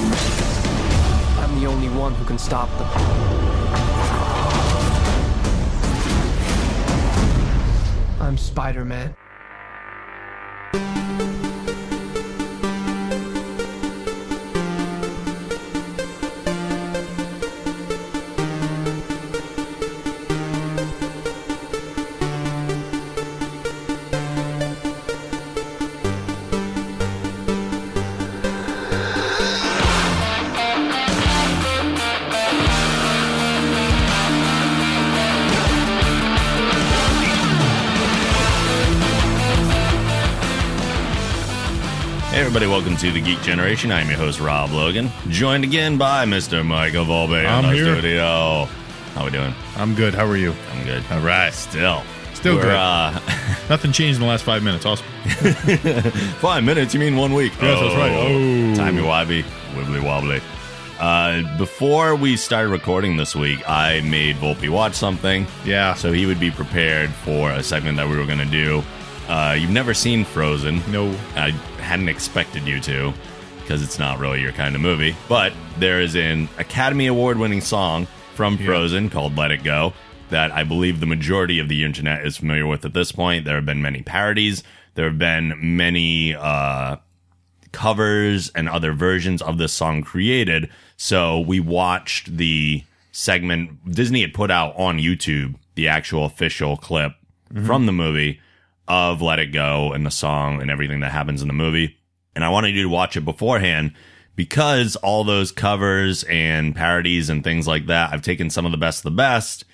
I'm the only one who can stop them. I'm Spider everybody, welcome to the Geek Generation. I'm your host Rob Logan, joined again by Mr. Michael Volpe in I'm the here. studio. How are we doing? I'm good. How are you? I'm good. All right. Still, Still We're, good. Uh, Nothing changed in the last five minutes. Awesome. five minutes. You mean one week? Yes, that's right. Oh. timey wimey, wibbly wobbly. Uh, before we started recording this week, I made Volpe watch something. Yeah. So he would be prepared for a segment that we were going to do. Uh, you've never seen Frozen. No. I hadn't expected you to because it's not really your kind of movie. But there is an Academy Award winning song from Frozen called Let It Go that I believe the majority of the internet is familiar with at this point. There have been many parodies, there have been many uh, covers and other versions of this song created. So we watched the segment Disney had put out on YouTube, the actual official clip from the movie of Let It Go and the song and everything that happens in the movie. And I wanted you to watch it beforehand because all those covers and parodies and things like that, I've taken some of the best of the best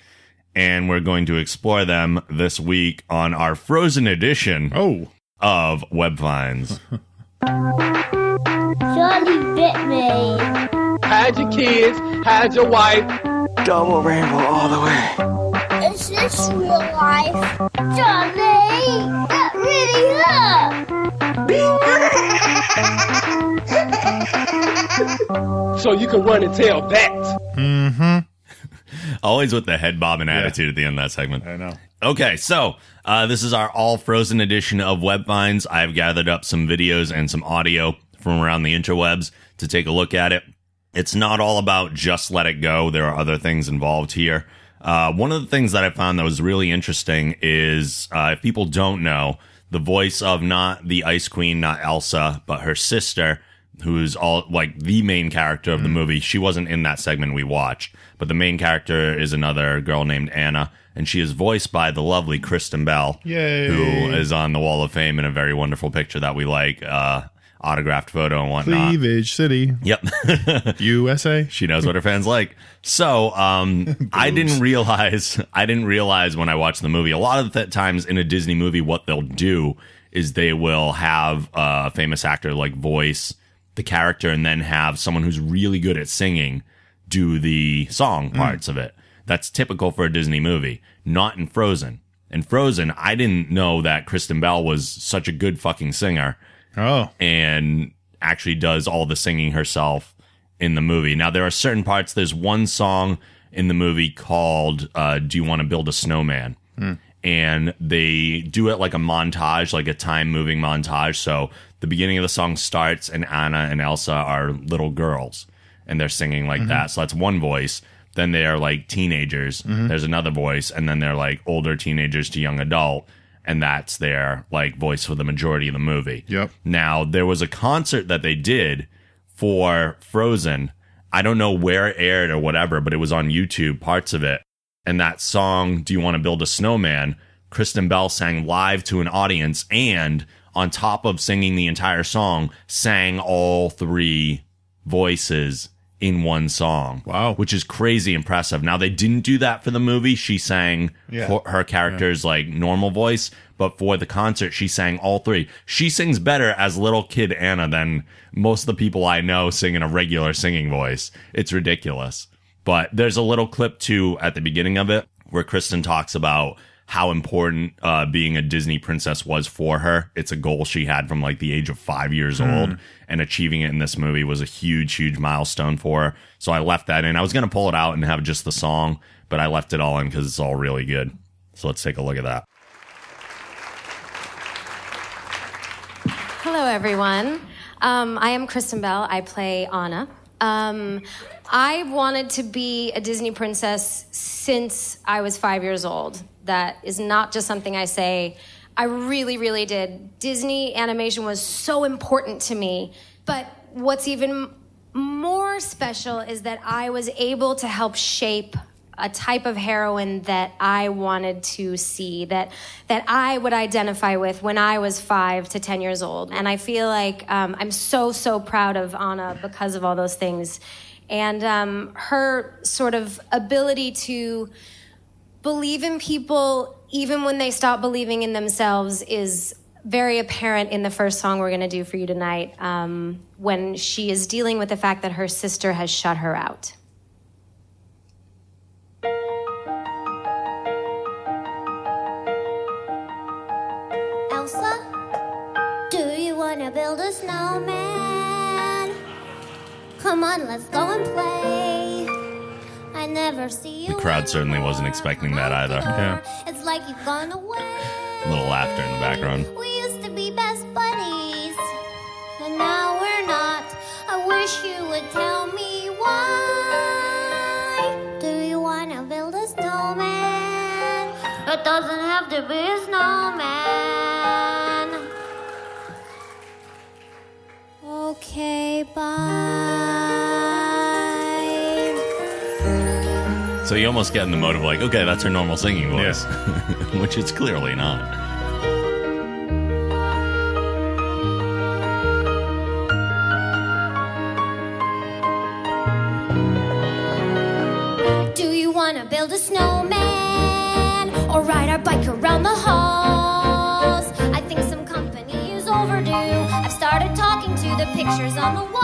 and we're going to explore them this week on our Frozen edition Oh. of Web Finds. Charlie bit me. Hide your kids, hide your wife. Double rainbow all the way. Is this real life? Charlie, that really hurt. So you can run and tell that. Mm-hmm. Always with the head bobbing attitude at the end of that segment. I know. Okay, so uh, this is our all frozen edition of Web Finds. I've gathered up some videos and some audio from around the interwebs to take a look at it. It's not all about just let it go. There are other things involved here. Uh, one of the things that I found that was really interesting is uh, if people don't know, the voice of not the Ice Queen, not Elsa, but her sister, who's all like the main character of the movie. She wasn't in that segment we watched, but the main character is another girl named Anna, and she is voiced by the lovely Kristen Bell, Yay. who is on the Wall of Fame in a very wonderful picture that we like, uh, autographed photo and whatnot. Cleavage City, Yep. USA. she knows what her fans like. So, um, I didn't realize, I didn't realize when I watched the movie, a lot of the times in a Disney movie, what they'll do is they will have a famous actor like voice the character and then have someone who's really good at singing do the song parts of it. That's typical for a Disney movie, not in Frozen. In Frozen, I didn't know that Kristen Bell was such a good fucking singer Oh. and actually does all the singing herself in the movie. Now there are certain parts. There's one song in the movie called uh, "Do You Want to Build a Snowman," hmm. and they do it like a montage, like a time moving montage. So the beginning of the song starts, and Anna and Elsa are little girls, and they're singing like mm-hmm. that. So that's one voice. Then they are like teenagers. Mm-hmm. There's another voice, and then they're like older teenagers to young adult, and that's their like voice for the majority of the movie. Yep. Now, there was a concert that they did for Frozen. I don't know where it aired or whatever, but it was on YouTube, parts of it. And that song, Do You Want to Build a Snowman? Kristen Bell sang live to an audience and on top of singing the entire song, sang all three voices in one song. Wow. Which is crazy impressive. Now they didn't do that for the movie. She sang Yeah. her- her character's like normal voice, but for the concert she sang all three. She sings better as little kid Anna than most of the people I know sing in a regular singing voice. It's ridiculous. But there's a little clip too at the beginning of it where Kristen talks about how important uh, being a Disney princess was for her. It's a goal she had from like the age of five years old, and achieving it in this movie was a huge, huge milestone for her. So I left that in. I was going to pull it out and have just the song, but I left it all in because it's all really good. So let's take a look at that. Hello, everyone. Um, I am Kristen Bell. I play Anna. Um, I wanted to be a Disney princess since I was five years old. That is not just something I say. I really, really did. Disney animation was so important to me. But what's even more special is that I was able to help shape a type of heroine that I wanted to see, that that I would identify with when I was five to ten years old. And I feel like um, I'm so so proud of Anna because of all those things, and um, her sort of ability to believe in people even when they stop believing in themselves is very apparent in the first song we're going to do for you tonight um, when she is dealing with the fact that her sister has shut her out. Elsa, do you want to build a snowman? Come on, let's go and play. I never see you. The crowd certainly wasn't expecting that either. Yeah. It's like you've gone away. A little laughter in the background. We used to be best buddies, and now we're not. I wish you would tell me why. Do you want to build a snowman? It doesn't have to be a snowman. So you almost get in the mode of like, okay, that's her normal singing voice, which it's clearly not. Do you want to build a snowman or ride our bike around the halls? I think some company is overdue. I've started talking to the pictures on the walls.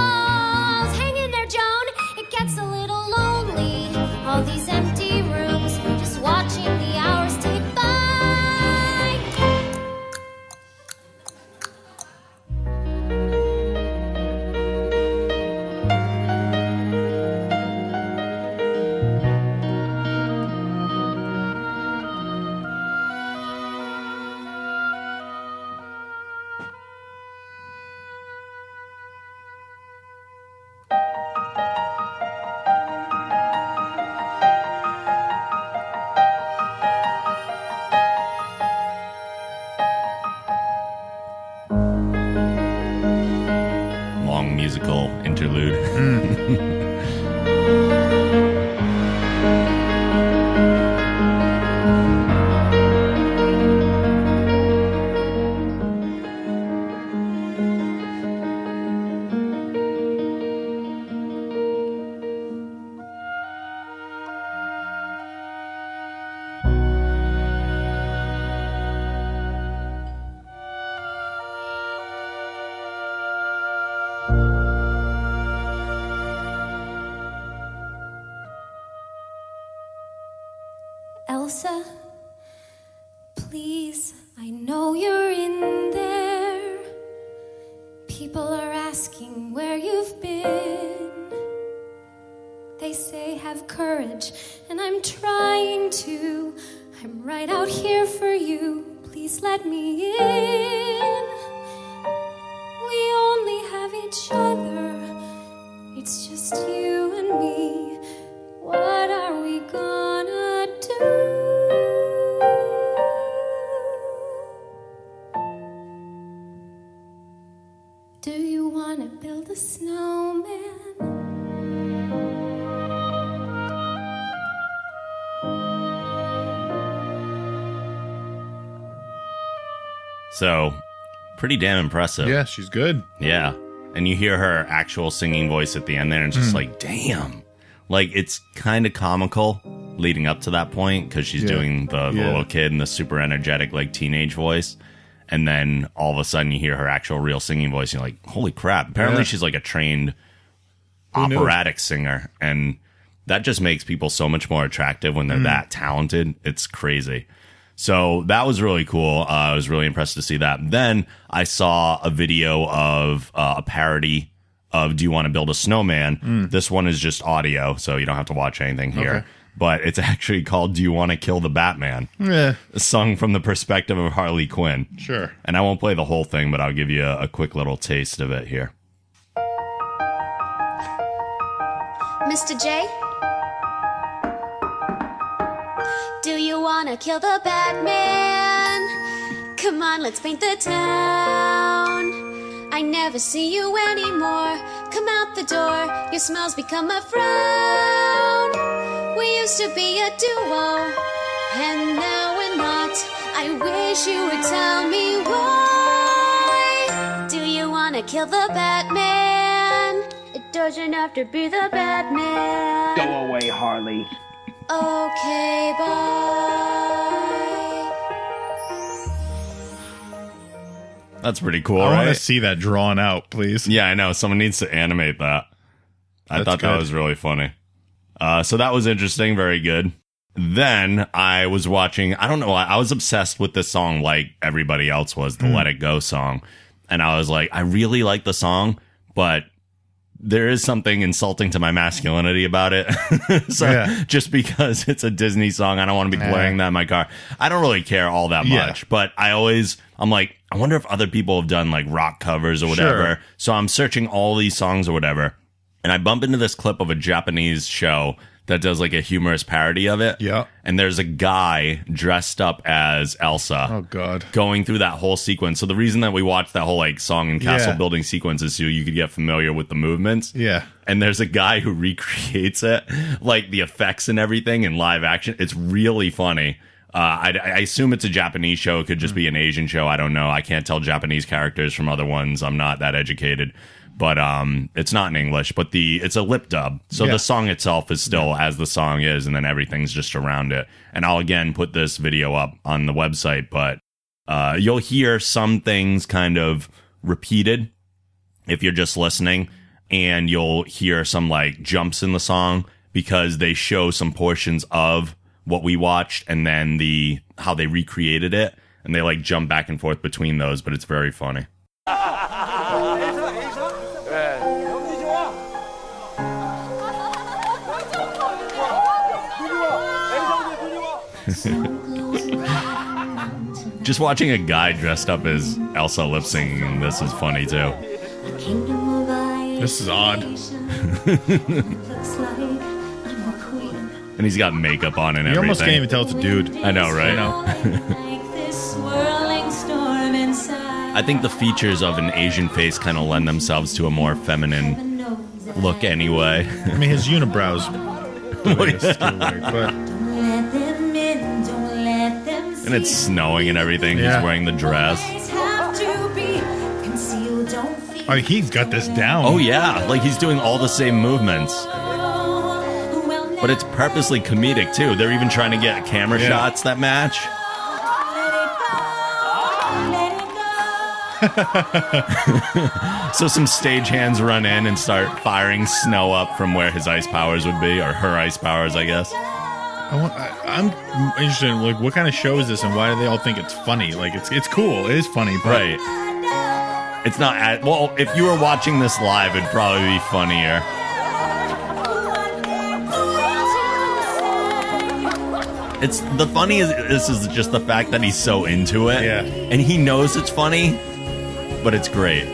So, pretty damn impressive. Yeah, she's good. Yeah. And you hear her actual singing voice at the end there, and it's Hmm. just like, damn. Like, it's kind of comical leading up to that point because she's Yeah. doing the, the Yeah. little kid and the super energetic, like, teenage voice. And then all of a sudden you hear her actual real singing voice, and you're like, holy crap. Apparently, Yeah. she's like a trained Who knew? operatic singer. And that just makes people so much more attractive when they're Hmm. that talented. It's crazy. So that was really cool. Uh, I was really impressed to see that. And then I saw a video of uh, a parody of Do You Want to Build a Snowman? Mm. This one is just audio, so you don't have to watch anything here. Okay. But it's actually called Do You Want to Kill the Batman? Yeah. Sung from the perspective of Harley Quinn. Sure. And I won't play the whole thing, but I'll give you a, a quick little taste of it here. Mr. J, Do you wanna kill the Batman? Come on, let's paint the town. I never see you anymore. Come out the door, your smile's become a frown. We used to be a duo, and now we're not. I wish you would tell me why. Do you wanna kill the Batman? It doesn't have to be the Batman. Go away, Harley. Okay, bye. That's pretty cool, I want to see that drawn out, please. Yeah, I know. Someone needs to animate that. I That's thought that was really funny. Uh, so that was interesting. Very good. Then I was watching, I don't know, I I was obsessed with this song like everybody else was, the Let It Go song. And I was like, I really like the song, but there is something insulting to my masculinity about it. so Yeah. just because it's a Disney song, I don't want to be playing that in my car. I don't really care all that Yeah. much, but I always, I'm like, I wonder if other people have done like rock covers or whatever. Sure. So I'm searching all these songs or whatever. And I bump into this clip of a Japanese show that does like a humorous parody of it. Yeah. And there's a guy dressed up as Elsa Oh God. going through that whole sequence. So the reason that we watched that whole like song and castle Yeah. building sequence is so you could get familiar with the movements. Yeah. And there's a guy who recreates it, like the effects and everything in live action. It's really funny. Uh, I, I assume it's a Japanese show. It could just be an Asian show. I don't know. I can't tell Japanese characters from other ones. I'm not that educated, but um, it's not in English. But the it's a lip dub, so Yeah. the song itself is still as the song is, and then everything's just around it. And I'll again put this video up on the website, but uh, you'll hear some things kind of repeated if you're just listening and you'll hear some like jumps in the song because they show some portions of what we watched and then the how they recreated it and they like jump back and forth between those but it's very funny just watching a guy dressed up as Elsa lip singing this is funny too This is odd. and he's got makeup on and everything. You almost can't even tell it's a dude. I know right You know? I think the features of an Asian face kind of lend themselves to a more feminine look anyway. I mean, his unibrows. but and it's snowing and everything. Yeah. He's wearing the dress. I mean, he's got this down. Oh yeah, like he's doing all the same movements. But it's purposely comedic too. They're even trying to get camera Yeah. shots that match. So some stagehands run in and start firing snow up from where his ice powers would be, or her ice powers, I guess. I I'm interested in like what kind of show is this, and why do they all think it's funny? Like it's it's cool. It is funny, but Right. It's not at, well, if you were watching this live, it'd probably be funnier. It's the funny is this is just the fact that he's so into it. Yeah. And he knows it's funny, but it's great.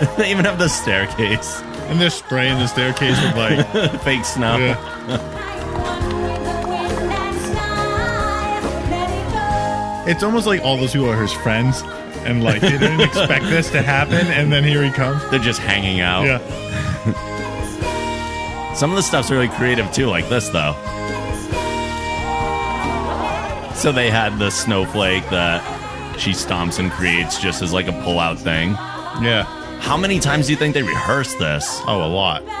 they even have the staircase. and they're spraying the staircase with like Fake snow. Yeah. It's almost like all those people are his friends, and like they didn't expect this to happen, and then here he comes. They're just hanging out. Yeah, Some of the stuff's really creative too, like this though. So they had the snowflake that she stomps and creates just as like a pull-out thing. yeah. How many times do you think they rehearsed this? Oh, a lot.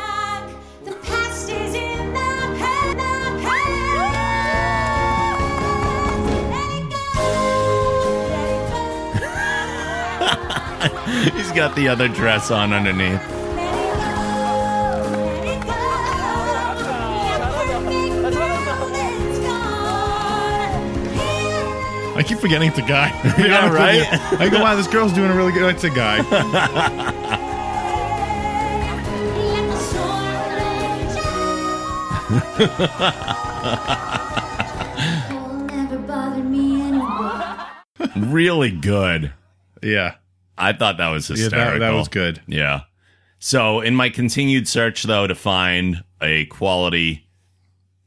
He's got the other dress on underneath. Forgetting it's a guy. Yeah, right? I go, wow, this girl's doing a really good. It's a guy. Really good. Yeah. I thought that was Yeah, hysterical. that, that was good. Yeah. So in my continued search though to find a quality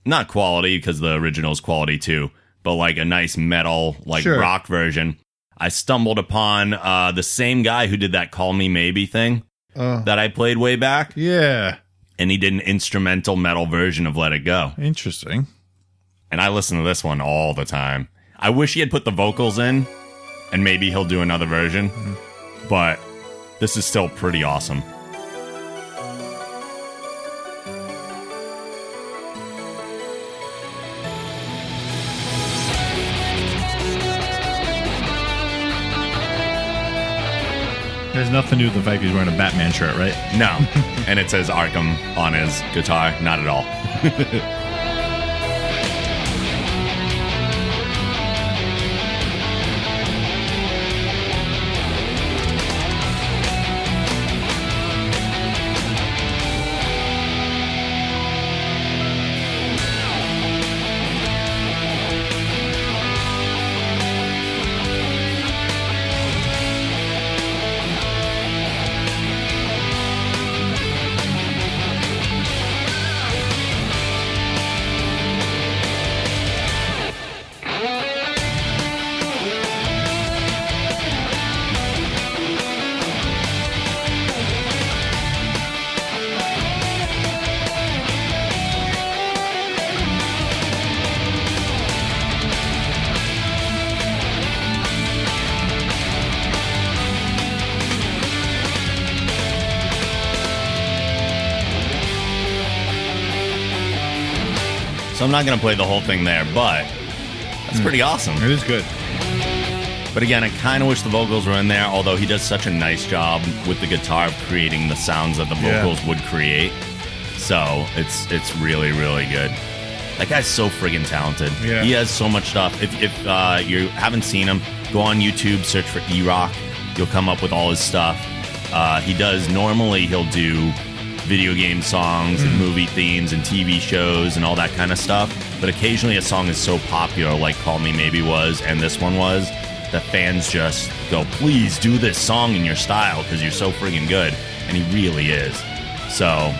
not quality because the original is quality too, but like a nice metal like Sure. rock version, I stumbled upon uh the same guy who did that call me maybe thing Oh. that I played way back Yeah. and he did an instrumental metal version of Let It Go. Interesting. And I listen to this one all the time. I wish he had put the vocals in and maybe he'll do another version, but this is still pretty awesome. There's nothing new with the fact he's wearing a Batman shirt, right? No. and it says Arkham on his guitar. Not at all. not going to play the whole thing there, but that's pretty awesome. It is good. But again, I kind of wish the vocals were in there, although he does such a nice job with the guitar of creating the sounds that the Yeah. vocals would create. So it's it's really really good. That guy's so friggin' talented. Yeah. He has so much stuff. If if uh, you haven't seen him, go on YouTube, search for E Rock. You'll come up with all his stuff. Uh, he does normally he'll do video game songs and movie themes and TV shows and all that kind of stuff. But occasionally a song is so popular, like Call Me Maybe was, and this one was, that fans just go, please do this song in your style because you're so friggin' good. And he really is. So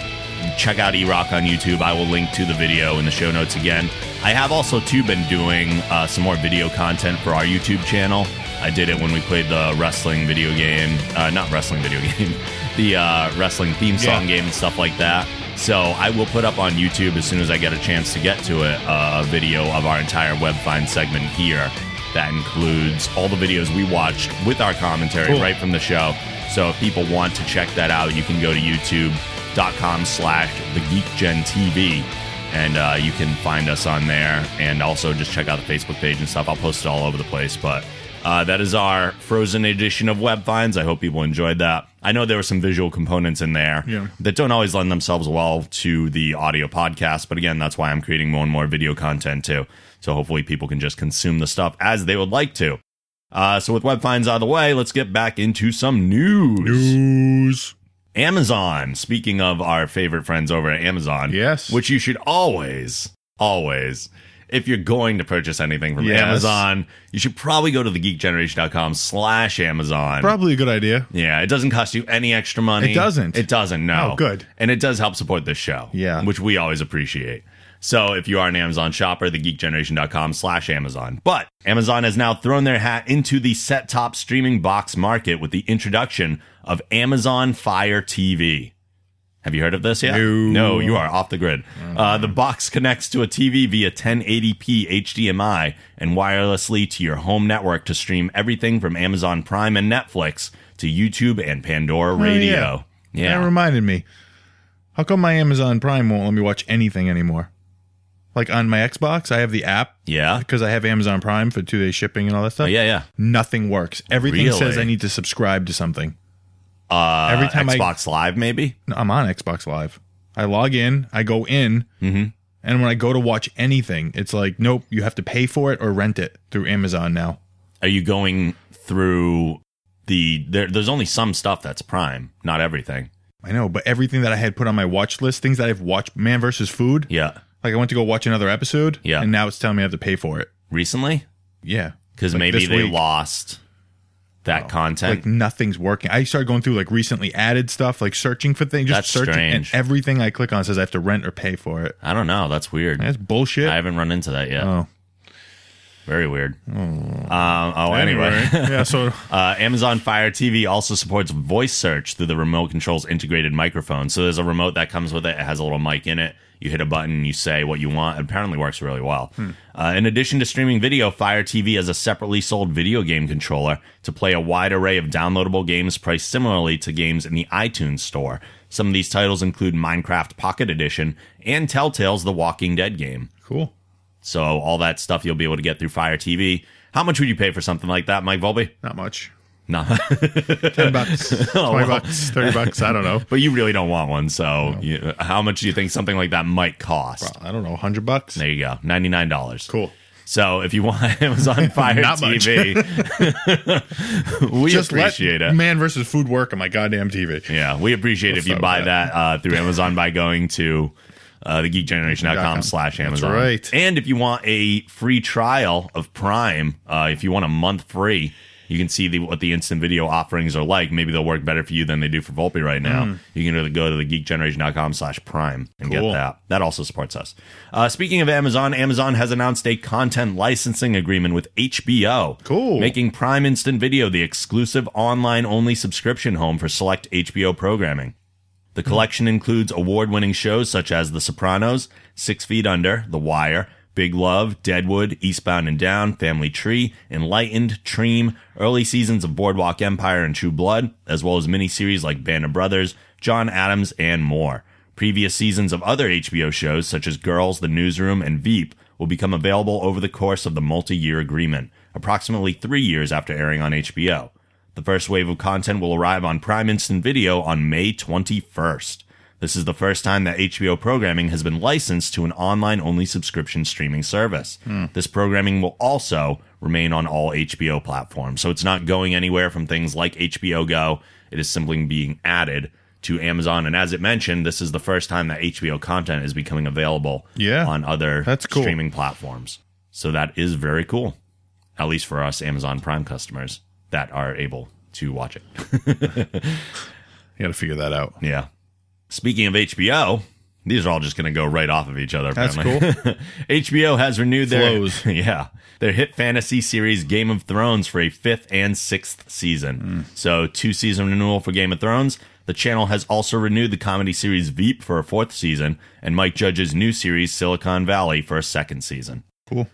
check out E-Rock on YouTube. I will link to the video in the show notes again. I have also too been doing uh, some more video content for our YouTube channel. I did it when we played the wrestling video game, uh, not wrestling video game, the uh, wrestling theme song Yeah. game and stuff like that. So I will put up on YouTube as soon as I get a chance to get to it uh, a video of our entire web find segment here. That includes all the videos we watched with our commentary Cool. right from the show. So if people want to check that out, you can go to youtube.com slash the Geek Gen TV and uh, you can find us on there and also just check out the Facebook page and stuff. I'll post it all over the place. But uh, that is our frozen edition of Web Finds. I hope people enjoyed that. I know there were some visual components in there Yeah. that don't always lend themselves well to the audio podcast. But again, that's why I'm creating more and more video content too. So hopefully people can just consume the stuff as they would like to. Uh, so with Web Finds out of the way, let's get back into some news. News. Amazon. Speaking of our favorite friends over at Amazon, Yes. which you should always, always, if you're going to purchase anything from Yes. Amazon, you should probably go to thegeekgeneration.com slash Amazon. Probably a good idea. Yeah, it doesn't cost you any extra money. It doesn't? It doesn't, no. Oh, good. And it does help support this show. Yeah. Which we always appreciate. So if you are an Amazon shopper, thegeekgeneration.com slash Amazon. But Amazon has now thrown their hat into the set-top streaming box market with the introduction of Amazon Fire TV. Have you heard of this yet? No. you are off the grid. Uh, the box connects to a TV via 1080p HDMI and wirelessly to your home network to stream everything from Amazon Prime and Netflix to YouTube and Pandora Radio. Oh, yeah. That reminded me. How come my Amazon Prime won't let me watch anything anymore? Like on my Xbox, I have the app Yeah. because I have Amazon Prime for two day shipping and all that stuff. Oh, yeah, yeah. Nothing works. Everything says I need to subscribe to something. Uh, Every time I- Xbox Live, maybe? No, I'm on Xbox Live. I log in, I go in, Mm-hmm. and when I go to watch anything, it's like, nope, you have to pay for it or rent it through Amazon now. Are you going through the. There, there's only some stuff that's Prime, not everything. I know, but everything that I had put on my watch list, things that I've watched, Man versus Food, Yeah. like I went to go watch another episode, Yeah. and now it's telling me I have to pay for it. Recently? Yeah, Because Like maybe this they week. lost. That content. Like nothing's working. I started going through like recently added stuff, like searching for things, just That's searching, strange. and everything I click on says I have to rent or pay for it. I don't know. That's weird. That's bullshit. I haven't run into that yet. oh, Very weird. Um, oh, anyway. yeah. So Uh, Amazon Fire TV also supports voice search through the remote control's integrated microphone. So there's a remote that comes with it. It has a little mic in it. You hit a button, you say what you want. It apparently works really well. Uh, in addition to streaming video, Fire TV has a separately sold video game controller to play a wide array of downloadable games priced similarly to games in the iTunes store. Some of these titles include Minecraft Pocket Edition and Telltale's The Walking Dead game. cool. So all that stuff you'll be able to get through Fire TV. How much would you pay for something like that, Mike Volpe? Not much. No. Ten bucks, twenty well. bucks, thirty bucks. I don't know. But you really don't want one, so you, how much do you think something like that might cost? I don't know. Hundred bucks. There you go, ninety nine dollars. Cool. So if you want Amazon Fire. TV, we Just appreciate let it. Man versus Food work on my goddamn TV. Yeah, we appreciate if you buy bad. that uh, through Amazon by going to uh, thegeekgeneration.com slash That's Amazon. right. And if you want a free trial of Prime, uh, if you want a month free, you can see the, what the instant video offerings are like. Maybe they'll work better for you than they do for Volpe right now. You can go to thegeekgeneration.com slash Prime and Hmm. Cool. get that. That also supports us. Uh, speaking of Amazon, Amazon has announced a content licensing agreement with HBO. Cool. Making Prime Instant Video the exclusive online only subscription home for select HBO programming. The collection includes award winning shows such as The Sopranos, Six Feet Under, The Wire, Big Love, Deadwood, Eastbound and Down, Family Tree, Enlightened, Treme, early seasons of Boardwalk Empire and True Blood, as well as miniseries like Band of Brothers, John Adams, and more. Previous seasons of other HBO shows such as Girls, The Newsroom, and Veep will become available over the course of the multi year agreement, approximately three years after airing on HBO. The first wave of content will arrive on Prime Instant Video on May 21st. This is the first time that HBO programming has been licensed to an online only subscription streaming service. Hmm. This programming will also remain on all HBO platforms. So it's not going anywhere from things like HBO Go. It is simply being added to Amazon. And as it mentioned, this is the first time that HBO content is becoming available Yeah. on other That's cool. streaming platforms. So that is very cool, at least for us Amazon Prime customers that are able to watch it. You got to figure that out. Yeah. Speaking of HBO, these are all just going to go right off of each other. That's apparently. HBO has renewed their yeah their hit fantasy series Game of Thrones for a fifth and sixth season. Hmm. So two season renewal for Game of Thrones. The channel has also renewed the comedy series Veep for a fourth season, and Mike Judge's new series Silicon Valley for a second season. Cool.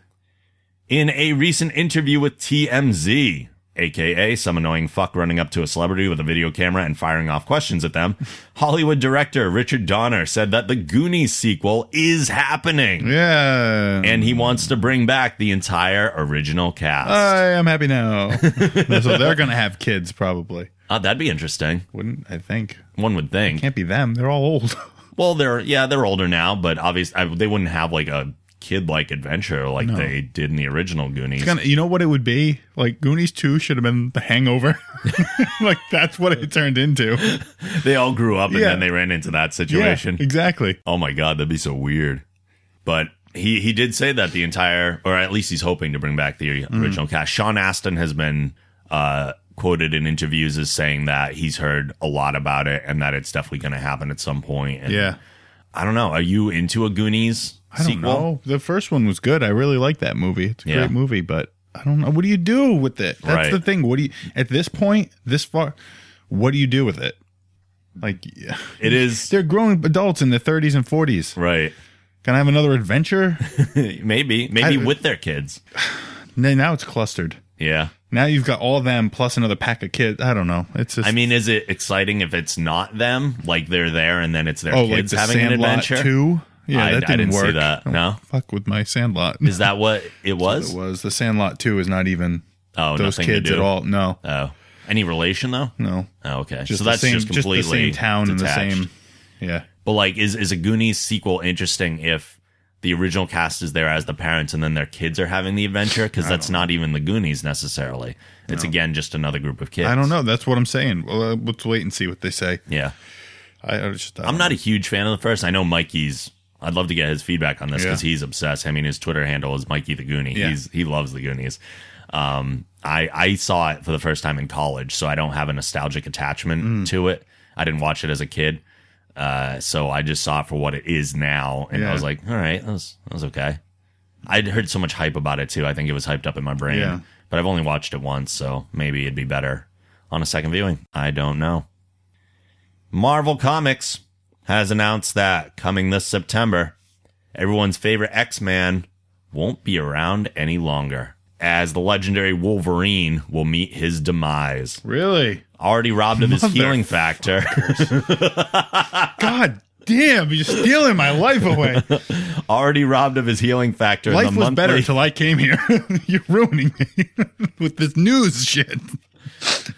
In a recent interview with TMZ, aka some annoying fuck running up to a celebrity with a video camera and firing off questions at them, Hollywood director Richard Donner said that the Goonies sequel is happening. Yeah. And he wants to bring back the entire original cast. I am happy now. so they're going to have kids probably. Uh, that'd be interesting. Wouldn't I think? One would think. Can't be them. They're all old. Well, they're yeah, they're older now, but obviously they wouldn't have like a kid-like adventure like they did in the original Goonies. Kinda- you know what it would be? Like Goonies 2 should have been the hangover. like that's what it turned into. they all grew up and Yeah. then they ran into that Yeah, situation. exactly. Oh my god, that'd be so weird. But he he did say that the entire, or at least he's hoping to bring back the Mm-hmm. original cast. Sean Astin has been uh, quoted in interviews as saying that he's heard a lot about it and that it's definitely going to happen at some point. And Yeah. I don't know. Are you into a Goonies I don't sequel? know. The first one was good. I really like that movie. It's a Yeah. great movie, but I don't know. What do you do with it? That's Right. the thing. What do you at this point, this far, what do you do with it? Like. It is they're grown adults in their 30s and 40s. right. Can I have another adventure? maybe maybe I- with their kids. Now it's clustered. Yeah. Now you've got all them plus another pack of kids. I don't know. It's just I mean, is it exciting if it's not them? Like they're there and then it's their oh, like kids the having an adventure? too. Yeah, I- that didn't, didn't see work. that. Oh, No? fuck with my Sandlot. Is that what it was? it was the Sandlot two is not even Oh, those kids at all. No, Oh, any relation though? no. Oh, okay. Just so that's same, just completely just the same town detached. and the same. Yeah, But like, is is a Goonies sequel interesting if the original cast is there as the parents and then their kids are having the adventure? Because that's not even the Goonies necessarily. It's again just another group of kids. I don't know. That's what I'm saying. Well, uh, let's wait and see what they say. Yeah, I, I just, I I'm don't not a huge fan of the first. I know Mikey's. I'd love to get his feedback on this Yeah. because he's obsessed. I mean, his Twitter handle is Mikey the Goonie. Yeah. He's he loves the Goonies. Um, I I saw it for the first time in college, so I don't have a nostalgic attachment to it. I didn't watch it as a kid, uh, so I just saw it for what it is now, and I was like, all right, that was that was okay. I'd heard so much hype about it too. I think it was hyped up in my brain, Yeah. but I've only watched it once, so maybe it'd be better on a second viewing. I don't know. Marvel Comics has announced that coming this September, everyone's favorite X Man won't be around any longer, as the legendary Wolverine will meet his demise. Really? Already robbed of his Mother- healing factor, God damn, you're stealing my life away. already robbed of his healing factor. life the was monthly- better until I came here. you're ruining me with this news shit.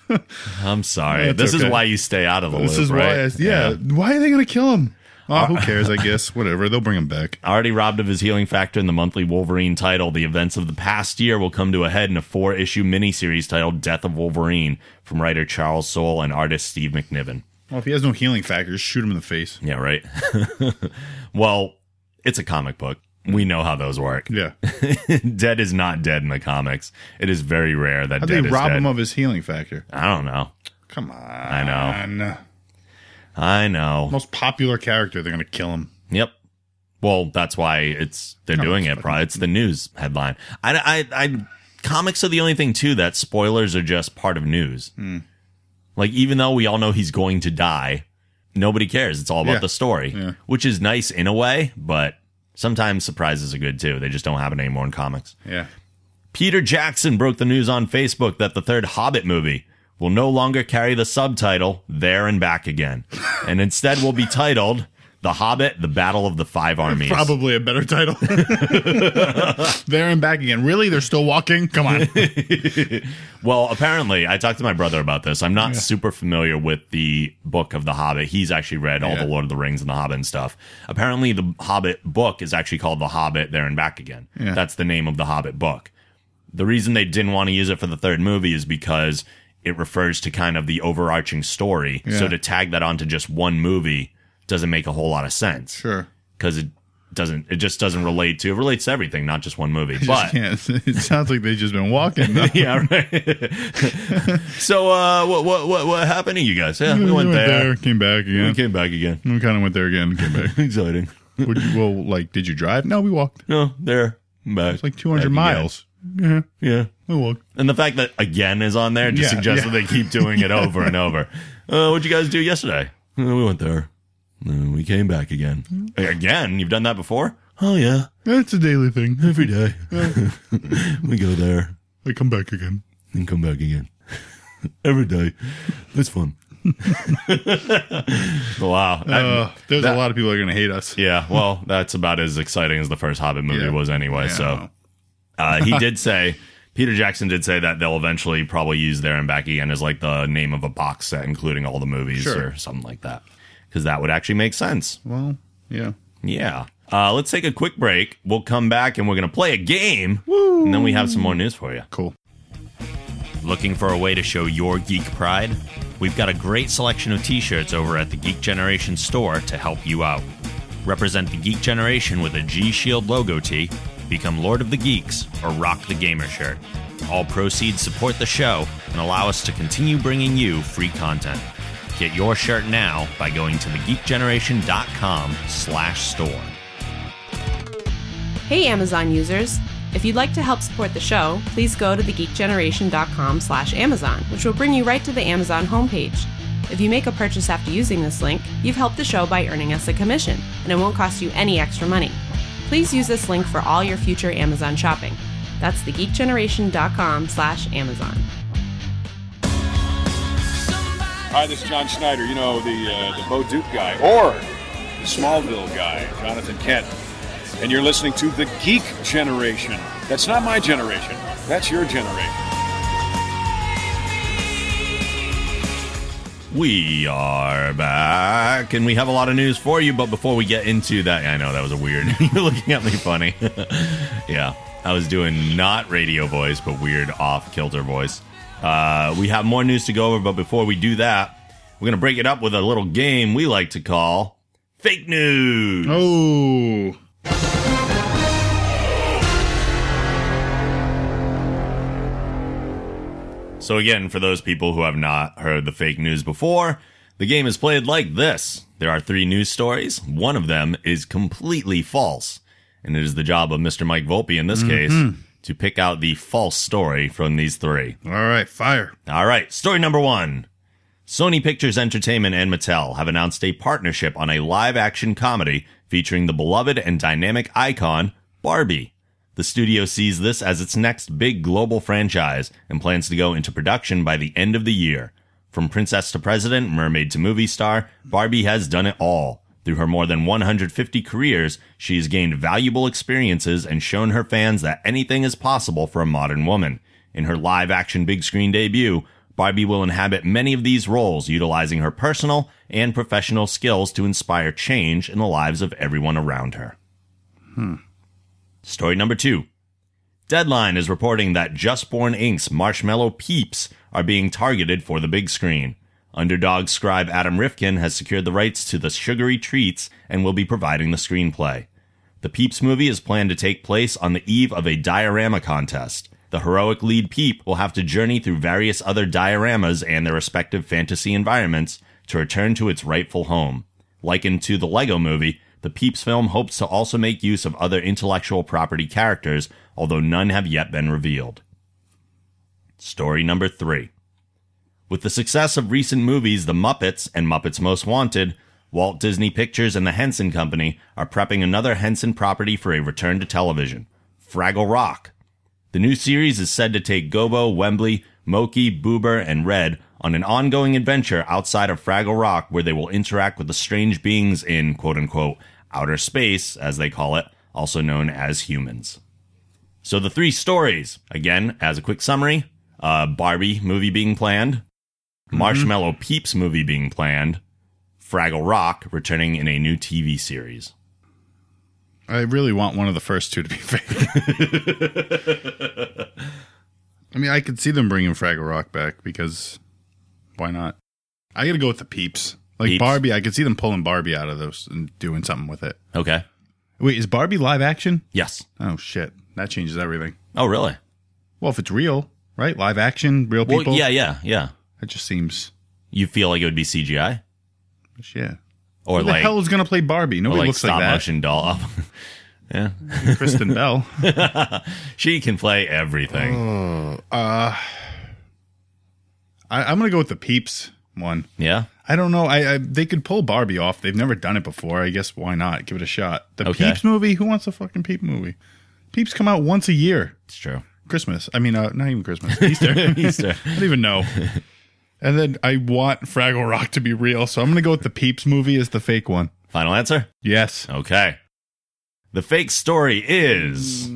I'm sorry. That's this is why you stay out of the This loop, is right? why, I, yeah, Why are they going to kill him? Oh, who cares? I guess whatever. They'll bring him back. Already robbed of his healing factor in the monthly Wolverine title, the events of the past year will come to a head in a four issue miniseries titled Death of Wolverine from writer Charles Soule and artist Steve McNiven. Well, if he has no healing factor, just shoot him in the face. Yeah, right. well, it's a comic book. We know how those work. Yeah. dead is not dead in the comics. It is very rare that How dead they rob dead. him of his healing factor? I don't know. Come on. I know. I know. Most popular character, they're going to kill him. Yep. Well, that's why it's they're No, doing it's it. Probably it's the news headline. I, I, I, comics are the only thing too that spoilers are just part of news. Hmm. Like even though we all know he's going to die, nobody cares. It's all about Yeah. the story, Yeah. which is nice in a way, but sometimes surprises are good too. They just don't happen anymore in comics. Yeah. Peter Jackson broke the news on Facebook that the third Hobbit movie will no longer carry the subtitle There and Back Again, and instead will be titled The Hobbit: The Battle of the Five Armies. Probably a better title. there and back again. Really? They're still walking? Come on. Well, apparently, I talked to my brother about this. I'm not super familiar with the book of The Hobbit. He's actually read all Yeah. the Lord of the Rings and The Hobbit and stuff. Apparently, the Hobbit book is actually called The Hobbit There and Back Again. Yeah. That's the name of the Hobbit book. The reason they didn't want to use it for the third movie is because it refers to kind of the overarching story. So to tag that onto just one movie doesn't make a whole lot of sense sure. because it doesn't. It just doesn't relate to. It relates to everything, not just one movie. But can't. It sounds like they've just been walking. yeah, right. so, uh, what, what, what, what happened to you guys? Yeah, we went there. Came back again We came back again. We kind of went there again. And came back. Exciting. Would you, well, like, did you drive? No, we walked. No, there, back. It's like 200 Back again. miles. Yeah, Yeah. we walked. And the fact that again is on there just Yeah, suggests yeah. that they keep doing it over and over. Uh, what'd you guys do yesterday? Uh, we went there. We came back again. Mm-hmm. Again? You've done that before? Oh, yeah. It's a daily thing. Every day. we go there I come back again. and come back again. Every day. It's fun. wow. That- Uh, there's that- a lot of people that are going to hate us. Yeah, well, that's about as exciting as the first Hobbit movie Yeah. was anyway. Yeah. So uh, he did say, Peter Jackson did say that they'll eventually probably use There and Back Again as like the name of a box set, including all the movies Sure. or something like that. Because that would actually make sense. Well, yeah. Yeah. Uh, let's take a quick break. We'll come back and we're going to play a game. And then we have some more news for you. Cool. Looking for a way to show your geek pride? We've got a great selection of t shirts over at the Geek Generation store to help you out. Represent the Geek Generation with a G Shield logo tee, become Lord of the Geeks, or rock the Gamer shirt. All proceeds support the show and allow us to continue bringing you free content. Get your shirt now by going to thegeekgeneration.com slash store. Hey Amazon users! If you'd like to help support the show, please go to thegeekgeneration.com slash Amazon, which will bring you right to the Amazon homepage. If you make a purchase after using this link, you've helped the show by earning us a commission, and it won't cost you any extra money. Please use this link for all your future Amazon shopping. That's thegeekgeneration.com slash Amazon. Hi, this is John Schneider. You know the uh, the Bo Duke guy, or the Smallville guy, Jonathan Kent. And you're listening to the Geek Generation. That's not my generation. That's your generation. We are back, and we have a lot of news for you. But before we get into that, I know that was a weird. You're looking at me funny. yeah, I was doing not radio voice, but weird off kilter voice. Uh, we have more news to go over, but before we do that, we're gonna break it up with a little game we like to call fake news. Oh, So, again, for those people who have not heard the fake news before, the game is played like this there are three news stories. One of them is completely false. And it is the job of Mr. Mike Volpe in this case to pick out the false story from these three. All right, fire. All right, story number one. Sony Pictures Entertainment and Mattel have announced a partnership on a live action comedy featuring the beloved and dynamic icon, Barbie. The studio sees this as its next big global franchise and plans to go into production by the end of the year. From princess to president, mermaid to movie star, Barbie has done it all. Through her more than 150 careers, she has gained valuable experiences and shown her fans that anything is possible for a modern woman. In her live action big screen debut, Barbie will inhabit many of these roles, utilizing her personal and professional skills to inspire change in the lives of everyone around her. Hmm. Story number two. Deadline is reporting that Just Born Inc.'s Marshmallow Peeps are being targeted for the big screen. Underdog scribe Adam Rifkin has secured the rights to the sugary treats and will be providing the screenplay. The Peeps movie is planned to take place on the eve of a diorama contest. The heroic lead Peep will have to journey through various other dioramas and their respective fantasy environments to return to its rightful home. Likened to the Lego movie, the Peeps film hopes to also make use of other intellectual property characters, although none have yet been revealed. Story number three. With the success of recent movies The Muppets and Muppets Most Wanted, Walt Disney Pictures and the Henson Company are prepping another Henson property for a return to television Fraggle Rock. The new series is said to take Gobo, Wembley, Mokey, Boober, and Red on an ongoing adventure outside of Fraggle Rock where they will interact with the strange beings in quote unquote outer space, as they call it, also known as humans. So the three stories, again, as a quick summary, uh, Barbie movie being planned, Mm-hmm. Marshmallow Peeps movie being planned, Fraggle Rock returning in a new TV series. I really want one of the first two to be fake. I mean, I could see them bringing Fraggle Rock back because why not? I got to go with the Peeps. Like Peeps. Barbie, I could see them pulling Barbie out of those and doing something with it. Okay. Wait, is Barbie live action? Yes. Oh shit, that changes everything. Oh, really? Well, if it's real, right? Live action, real Well, people. yeah, yeah, yeah. That just seems. You feel like it would be CGI Yeah. or Who the like hell is gonna play Barbie? or Nobody like looks stop like that. motion doll. yeah, Kristen Bell. she can play everything. Uh, I, I'm gonna go with the Peeps one. yeah. I don't know. I, I they could pull Barbie off. They've never done it before. I guess why not? Give it a shot. The Okay. Peeps movie. Who wants a fucking Peep movie? Peeps come out once a year. It's true. Christmas. I mean, uh, not even Christmas. Easter. Easter. I don't even know. And then I want Fraggle Rock to be real, so I'm gonna go with the Peeps movie as the fake one. Final answer? Yes. Okay. The fake story is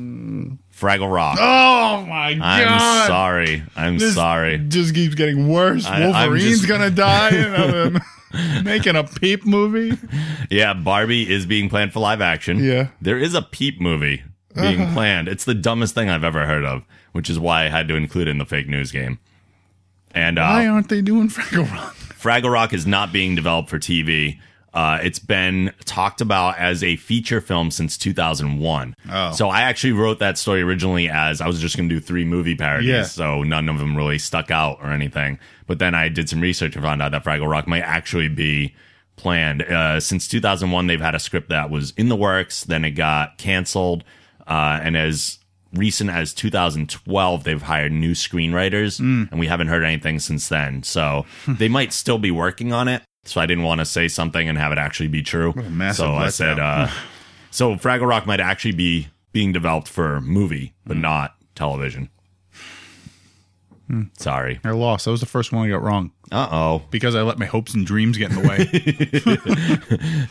Fraggle Rock. Oh my god! I'm sorry. I'm This sorry. Just keeps getting worse. I- I'm Wolverine's just- gonna die, and I'm making a Peep movie. Yeah, Barbie is being planned for live action. Yeah. There is a Peep movie being planned. It's the dumbest thing I've ever heard of, which is why I had to include it in the fake news game. And uh, Why aren't they doing Fraggle Rock? Fraggle Rock is not being developed for TV. Uh, it's been talked about as a feature film since 2001. Oh. So I actually wrote that story originally as I was just going to do three movie parodies. Yeah. So none of them really stuck out or anything. But then I did some research and found out that Fraggle Rock might actually be planned. Uh, since 2001, they've had a script that was in the works. Then it got canceled. Uh, and as recent as 2012, they've hired new screenwriters, Mm. and we haven't heard anything since then. So they might still be working on it. So I didn't want to say something and have it actually be true. so I said, uh, so Fraggle Rock might actually be being developed for movie, but not television. Sorry. I lost. That was the first one I got wrong Uh oh. because I let my hopes and dreams get in the way.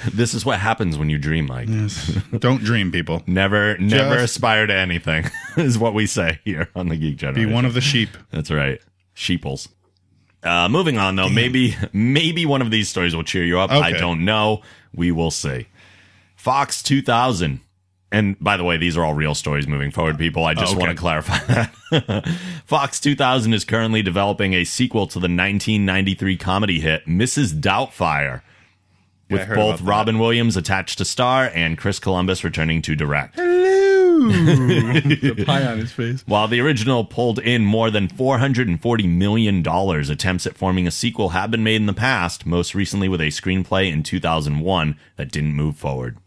This is what happens when you dream, Mike. Don't dream, people. Never, never Just- aspire to anything, is what we say here on the Geek Generation. Be one of the sheep. That's right. Sheeples. Uh, moving on though, maybe maybe one of these stories will cheer you up. I don't know. We will see. Fox 2000. And by the way, these are all real stories moving forward, people. I just Oh, okay. want to clarify that. Fox 2000 is currently developing a sequel to the 1993 comedy hit Mrs. Doubtfire, with heard both about that. Robin Williams attached to star and Chris Columbus returning to direct. Hello. The pie on his face. While the original pulled in more than $440 million, attempts at forming a sequel have been made in the past, most recently with a screenplay in 2001 that didn't move forward.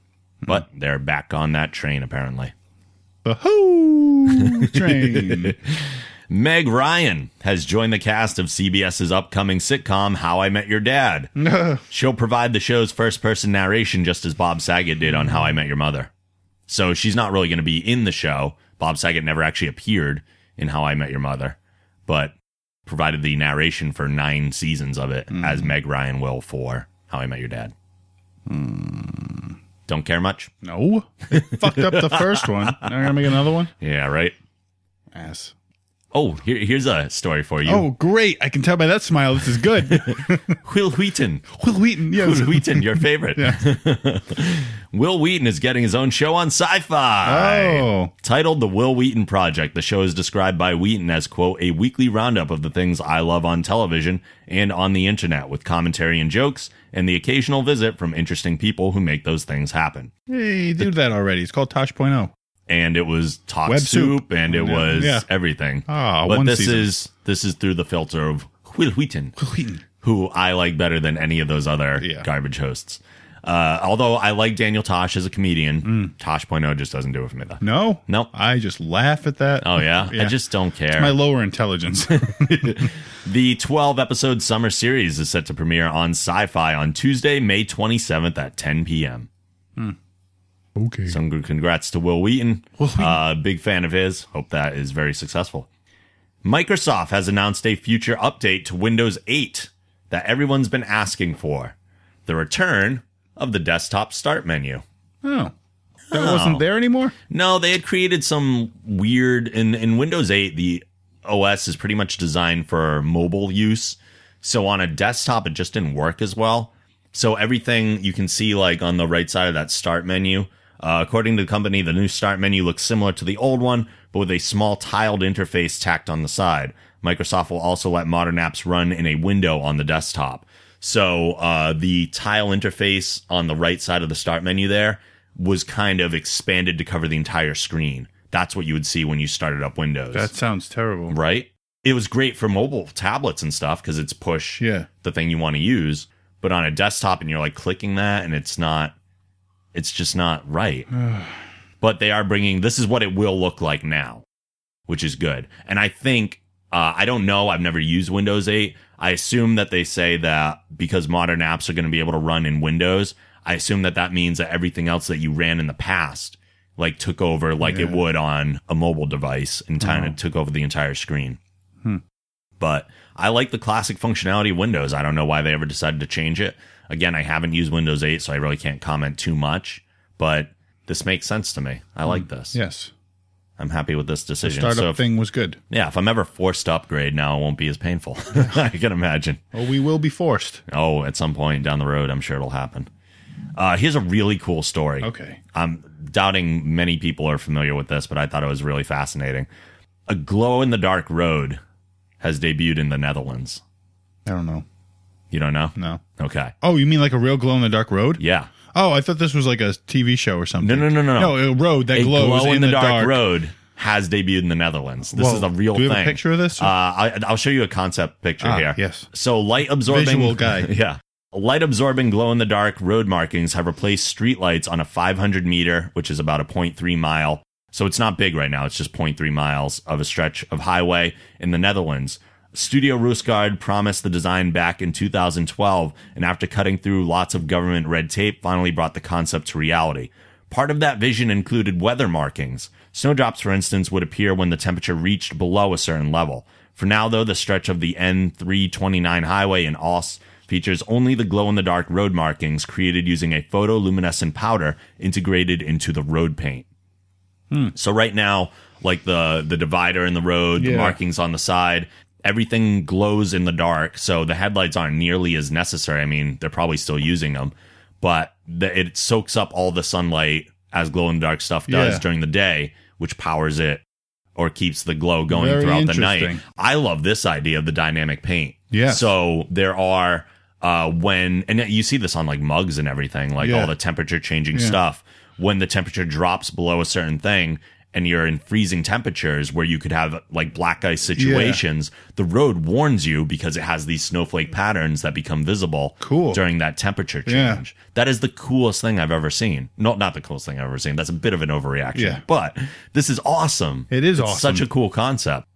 But they're back on that train, apparently. The train. Meg Ryan has joined the cast of CBS's upcoming sitcom How I Met Your Dad. She'll provide the show's first person narration just as Bob Saget did on How I Met Your Mother. So she's not really going to be in the show. Bob Saget never actually appeared in How I Met Your Mother, but provided the narration for nine seasons of it as mm. Meg Ryan will for How I Met Your Dad. Hmm. Don't care much? no. They fucked up the first one. Now going to make another one? Yeah, right. Ass. Oh, here, here's a story for you. Oh, great. I can tell by that smile this is good. Wil Wheaton. Wil Wheaton, yes. Wil Wheaton, your favorite. Wil Wheaton is getting his own show on Sci-Fi. Oh. Titled The Wil Wheaton Project, the show is described by Wheaton as, quote, a weekly roundup of the things I love on television and on the internet with commentary and jokes and the occasional visit from interesting people who make those things happen. Hey, you did that already. It's called Tosh.0. And it was talk soup, soup. and it Yeah. was Yeah. everything. Ah, but this season. is this is through the filter of Wil Wheaton. Wheaton. who I like better than any of those other Yeah. garbage hosts. Uh, although I like Daniel Tosh as a comedian, Tosh.0 just doesn't do it for me though. Mm. No? Nope. I just laugh at that. Oh yeah? I just don't care. My lower intelligence. the 12 episode summer series is set to premiere on Sci-Fi on Tuesday, May 27th at 10 p.m. okay. So congrats to Wil Wheaton. Uh, big fan of his. Hope that is very successful. Microsoft has announced a future update to Windows 8 that everyone's been asking for. The return of the desktop start menu. Oh. That wasn't there anymore? No, they had created some weird in in Windows 8 the OS is pretty much designed for mobile use. So on a desktop it just didn't work as well. So everything you can see like on the right side of that start menu, uh, according to the company, the new start menu looks similar to the old one, but with a small tiled interface tacked on the side. Microsoft will also let modern apps run in a window on the desktop. So uh, the tile interface on the right side of the start menu there was kind of expanded to cover the entire screen. That's what you would see when you started up Windows. That sounds terrible. right. It was great for mobile tablets and stuff because it's push Yeah. the thing you want to use. But on a desktop and you're like clicking that and it's not, it's just not right. but they are bringing, this is what it will look like now, which is good. And I think, uh, I don't know, I've never used Windows 8. I assume that they say that because modern apps are going to be able to run in Windows, I assume that that means that everything else that you ran in the past, like took over like it would on a mobile device and kind of took over the entire screen. But I like the classic functionality of Windows. I don't know why they ever decided to change it. Again, I haven't used Windows 8, so I really can't comment too much. But this makes sense to me. I like this. Yes. I'm happy with this decision. Startup so if, thing was good. yeah, if I'm ever forced to upgrade now, it won't be as painful. I can imagine. Oh, we will be forced. Oh, at some point down the road, I'm sure it'll happen. Uh, here's a really cool story. Okay. I'm doubting many people are familiar with this, but I thought it was really fascinating. A glow in the dark road has debuted in the Netherlands. I don't know. You don't know? No. Okay. Oh, you mean like a real glow in the dark road? Yeah. Oh, I thought this was like a TV show or something. No, no, no, no, No, a road that glows. a glows glow in, the, dark. road has debuted in the Netherlands. This Whoa. is a real Do we thing. have a picture of this? Uh, I, I'll show you a concept picture Ah, here. yes. So light absorbing Visual guy. yeah. Light absorbing glow in the dark road markings have replaced streetlights on a 500 meter, which is about a 0.3 mile. So it's not big right now. It's just 0.3 miles of a stretch of highway in the Netherlands. Studio Roosegaarde promised the design back in 2012, and after cutting through lots of government red tape, finally brought the concept to reality. Part of that vision included weather markings. Snowdrops, for instance, would appear when the temperature reached below a certain level. For now, though, the stretch of the N329 highway in Oss features only the glow in the dark road markings created using a photoluminescent powder integrated into the road paint. Hmm. So right now, like the the divider in the road, the markings on the side, everything glows in the dark. So the headlights aren't nearly as necessary. I mean, they're probably still using them, but the, it soaks up all the sunlight as glow in the dark stuff does Yeah. during the day, which powers it or keeps the glow going Very throughout the night. I love this idea of the dynamic paint. Yeah. So there are uh when and you see this on like mugs and everything, like Yeah. all the temperature changing Yeah. stuff. When the temperature drops below a certain thing, and you're in freezing temperatures where you could have like black ice situations, the road warns you because it has these snowflake patterns that become visible Cool. during that temperature Yeah. change. That is the coolest thing I've ever seen. No, not the coolest thing I've ever seen. That's a bit of an overreaction. Yeah. But this is awesome. It is It's awesome. Such a cool concept.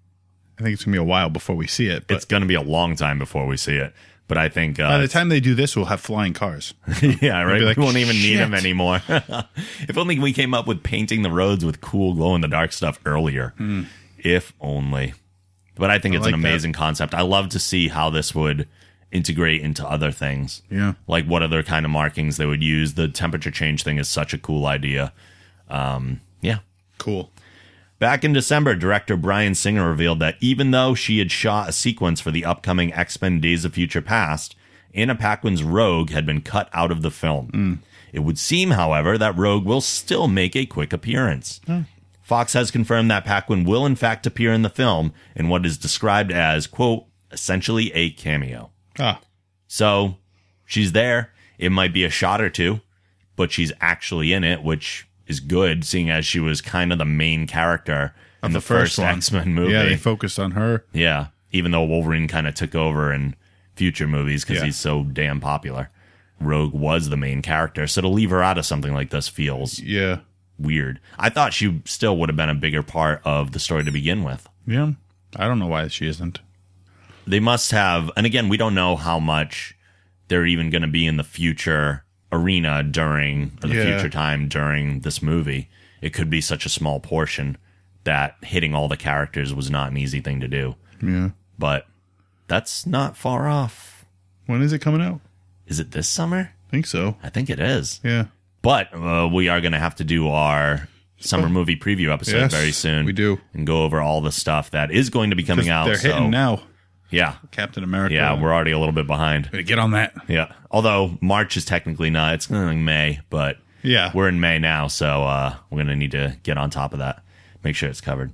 I think it's gonna be a while before we see it. But it's to be a long time before we see it. But I think uh, by the time they do this, we'll have flying cars. yeah, right. like, we won't even need them anymore. if only we came up with painting the roads with cool glow in the dark stuff earlier. If only. But I think. I it's an like that. amazing concept. I love to see how this would integrate into other things. Yeah. Like what other kind of markings they would use. The temperature change thing is such a cool idea. Um, yeah. Cool. Back in December, director Bryan Singer revealed that even though she had shot a sequence for the upcoming X Men Days of Future Past, Anna Paquin's Rogue had been cut out of the film. It would seem, however, that Rogue will still make a quick appearance. Fox has confirmed that Paquin will in fact appear in the film in what is described as, quote, essentially a cameo. Ah, So she's there. It might be a shot or two, but she's actually in it, which is good, seeing as she was kind of the main character in the, first, one. X Men movie. Yeah, Yeah, they focused on her. Yeah, even though Wolverine kind of took over in future movies because Yeah. he's so damn popular. Rogue was the main character, so to leave her out of something like this feels Yeah. weird. I thought she still would have been a bigger part of the story to begin with. Yeah. I don't know why she isn't. they must have and again we don't know how much they're even going to be in the future arena during or the Yeah. future time during this movie it could be such a small portion that hitting all the characters was not an easy thing to do Yeah. but that's not far off When is it coming out? is it this summer I think so. i think it is Yeah. but uh, we are going to have to do our summer movie preview episode Yes, very soon we do. and go over all the stuff that is going to be coming out They're so- hitting now. Yeah Captain America. yeah we're already a little bit behind Better get on that. Yeah. Although March is technically not, it's like May, but Yeah. we're in May now, so uh, we're going to need to get on top of that. Make sure it's covered.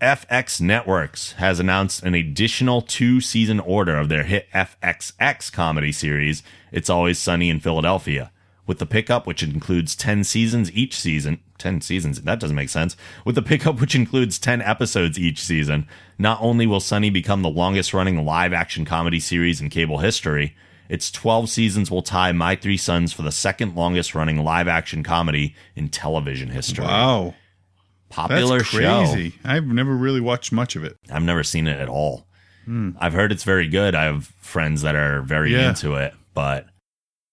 FX Networks has announced an additional two season order of their hit FXX comedy series, It's Always Sunny in Philadelphia. With the pickup, which includes 10 seasons each season, 10 seasons, that doesn't make sense. With the pickup, which includes 10 episodes each season, not only will Sunny become the longest running live action comedy series in cable history, its 12 seasons will tie My Three Sons for the second longest running live action comedy in television history. Wow. Popular That's show. crazy. I've never really watched much of it. I've never seen it at all. Hmm. I've heard it's very good. I have friends that are very Yeah. into it, but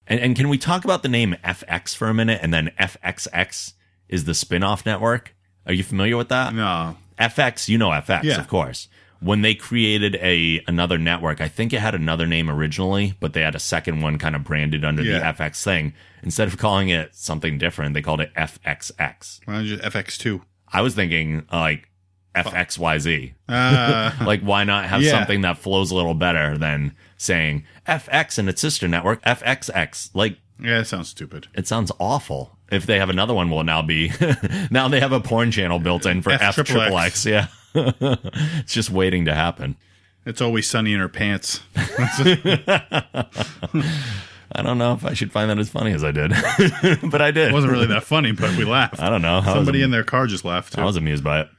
and, and can we talk about the name FX for a minute and then FXX is the spin-off network? Are you familiar with that? No. FX, you know FX, Yeah. of course. When they created a another network, I think it had another name originally, but they had a second one kind of branded under the FX thing. Instead of calling it something different, they called it FXX. Why don't you FX2? I was thinking like FXYZ. Uh, Like, why not have Yeah. something that flows a little better than saying FX and its sister network, FXX? Like, yeah, it sounds stupid. it sounds awful. If they have another one, will now be now they have a porn channel built in for F triple X. Yeah, it's just waiting to happen. It's always sunny in her pants. I don't know if I should find that as funny as I did, but I did. It wasn't really that funny, but we laughed. I don't know. I Somebody in their car just laughed. Too. I was amused by it.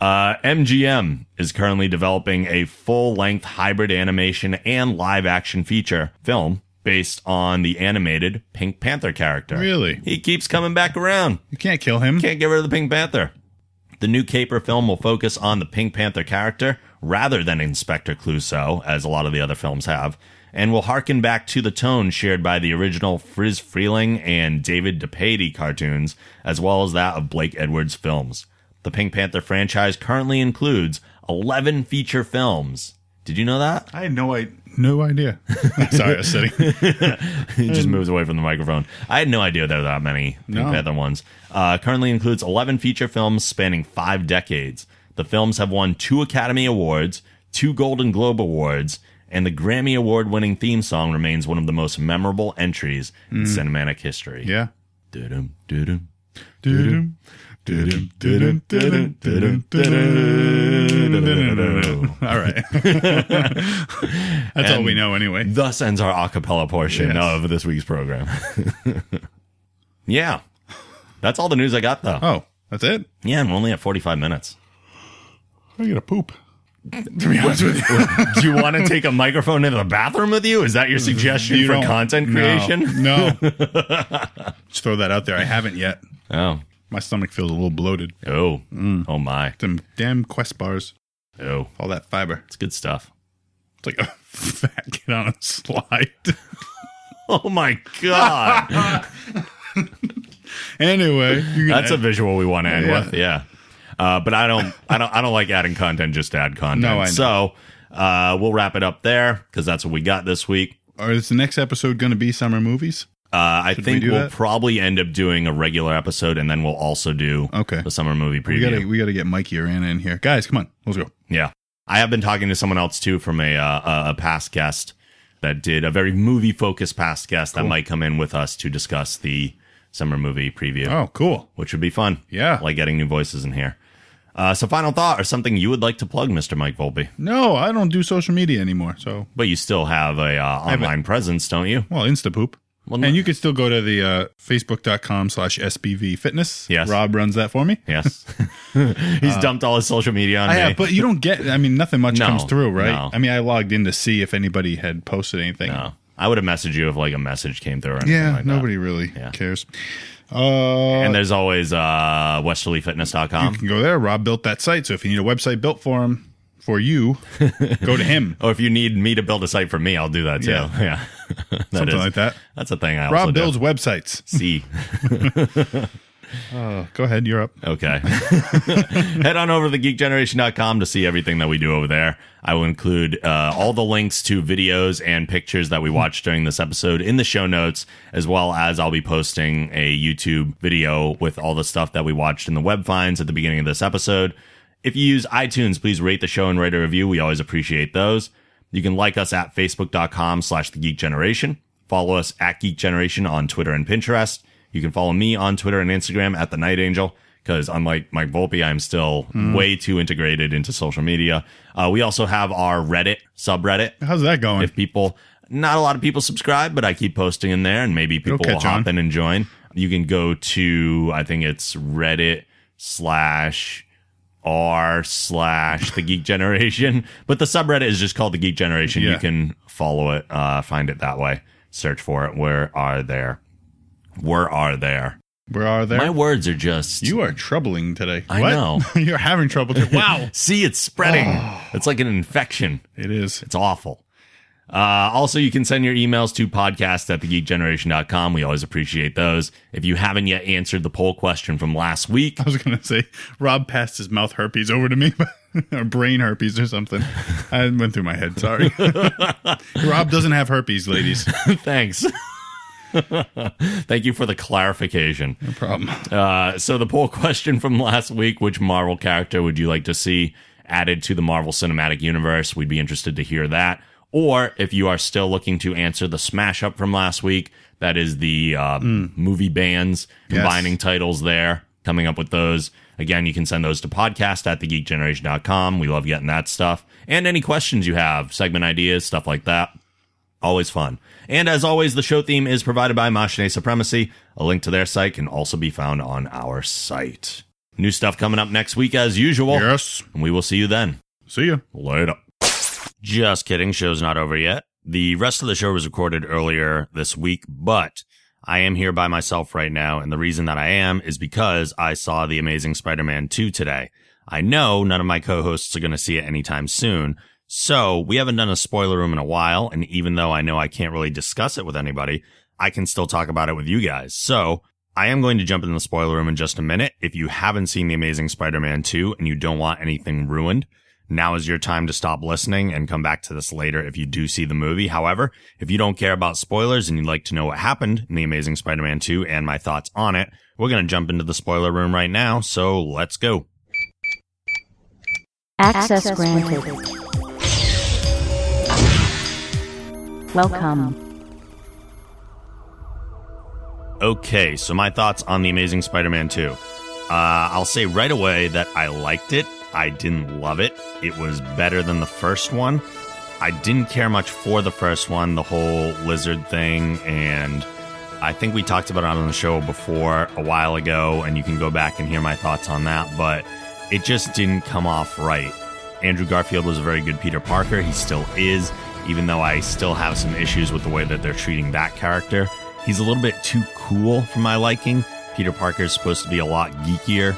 Uh, MGM is currently developing a full length hybrid animation and live action feature film based on the animated Pink Panther character. Really? He keeps coming back around. you can't kill him. Can't get rid of the Pink Panther. The new Caper film will focus on the Pink Panther character rather than Inspector Clouseau, as a lot of the other films have, and will harken back to the tone shared by the original Friz Freleng and David DePatie cartoons, as well as that of Blake Edwards films. The Pink Panther franchise currently includes 11 feature films. Did you know that? I had no, I- no idea. Sorry, I was sitting. he just moves away from the microphone. I had no idea there were that many Pink No. Panther ones. Uh, currently includes 11 feature films spanning five decades. The films have won two Academy Awards, two Golden Globe Awards, and the Grammy Award winning theme song remains one of the most memorable entries in cinematic history. Yeah. Doo-dum, doo-dum. Doo-dum, All right. That's all we know anyway. Thus ends our acapella portion Yes. of this week's program. yeah. That's all the news I got, though. Oh, That's it. Yeah, and we're only at 45 minutes. I gotta poop. To be honest with you, Do you want to take a microphone into the bathroom with you? Is that your suggestion You for content no, creation? No, just throw that out there. I haven't yet. Oh. My stomach feels a little bloated. Oh. Oh my. Them damn Quest bars, Oh. all that fiber. It's good stuff. It's like a fat kid on a slide. Oh my god. anyway, That's a visual we want to end Yeah. with. Yeah. Uh, but I don't I don't I don't like adding content just to add content. No. So uh, we'll wrap it up there because that's what we got this week. Or is the next episode going to be summer movies? Uh, I Should think we we'll that? probably end up doing a regular episode, and then we'll also do Okay. the summer movie We preview. gotta we gotta get Mikey or Anna in here, guys. Come on, let's go. Yeah. I have been talking to someone else too from a uh, a past guest that did a very movie focused past guest that might come in with us to discuss the summer movie preview, Oh, cool. which would be fun. Yeah. Like getting new voices in here. Uh, so, final thought or something you would like to plug, Mr. Mike Volpe. No, I don't do social media anymore. So, But you still have a uh, have a- online presence, don't you? well, Instapoop. Well, no- and you can still go to the uh, facebook.com slash SBV fitness. Yes. Rob runs that for me. Yes. He's dumped all his social media on Uh, I me. have, but you don't get, I mean, nothing much No, comes through, right? no. I mean, I logged in to see if anybody had posted anything. no. I would have messaged you if like a message came through or anything Yeah, like that. nobody really Yeah. cares. Uh, And there's always uh, westerlyfitness.com. you can go there. Rob built that site. So if you need a website built for him, for you, go to him. Or if you need me to build a site for me, I'll do that too. Yeah. Something is- like that. That's a thing I also Rob do. builds websites. See. Uh, go ahead. You're up. Okay. Head on over to thegeekgeneration.com to see everything that we do over there. I will include uh, all the links to videos and pictures that we watched during this episode in the show notes, as well as I'll be posting a YouTube video with all the stuff that we watched in the web finds at the beginning of this episode. If you use iTunes, please rate the show and write a review. We always appreciate those. You can like us at facebook.com slash the geek generation. Follow us at Geek Generation on Twitter and Pinterest. You can follow me on Twitter and Instagram at the Night Angel because unlike Mike Volpe, I'm still way too integrated into social media. Uh, we also have our Reddit subreddit. How's that going? If people, not a lot of people subscribe, but I keep posting in there, and maybe people will hop on. in and join. You can go to I think it's Reddit slash r slash the Geek Generation, but the subreddit is just called the Geek Generation. Yeah. You can follow it, uh, find it that way. Search for it. Where are there? Where are there? Where are there? My words are just you are troubling today. I What? know. You're having trouble. today. Wow. See, it's spreading. Oh. It's like an infection. it is. It's awful. Uh, also, you can send your emails to podcast at thegeekgeneration.com. We always appreciate those. If you haven't yet answered the poll question from last week, I was going to say, Rob passed his mouth herpes over to me, or brain herpes or something. I went through my head. Sorry. Rob doesn't have herpes, ladies. thanks. Thank you for the clarification. No problem. Uh, so the poll question from last week: Which Marvel character would you like to see added to the Marvel Cinematic Universe? We'd be interested to hear that. Or if you are still looking to answer the smash up from last week, that is the uh, movie bands Yes. combining titles there, coming up with those. Again, you can send those to podcast at thegeekgeneration.com. We love getting that stuff. And any questions you have, segment ideas, stuff like that. Always fun. And as always, the show theme is provided by Machine Supremacy. A link to their site can also be found on our site. New stuff coming up next week as usual. Yes. And we will see you then. See ya. Later. Just kidding. Show's not over yet. The rest of the show was recorded earlier this week, but I am here by myself right now. And the reason that I am is because I saw The Amazing Spider-Man 2 today. I know none of my co-hosts are going to see it anytime soon. So we haven't done a spoiler room in a while. And even though I know I can't really discuss it with anybody, I can still talk about it with you guys. So I am going to jump in the spoiler room in just a minute. If you haven't seen The Amazing Spider-Man 2 and you don't want anything ruined, now is your time to stop listening and come back to this later if you do see the movie. However, if you don't care about spoilers and you'd like to know what happened in The Amazing Spider-Man 2 and my thoughts on it, we're going to jump into the spoiler room right now. So let's go. Access granted. Welcome. Okay, so my thoughts on The Amazing Spider-Man 2. Uh, I'll say right away that I liked it. I didn't love it. It was better than the first one. I didn't care much for the first one, the whole lizard thing, and I think we talked about it on the show before a while ago, and you can go back and hear my thoughts on that, but it just didn't come off right. Andrew Garfield was a very good Peter Parker. He still is, even though I still have some issues with the way that they're treating that character. He's a little bit too cool for my liking. Peter Parker is supposed to be a lot geekier,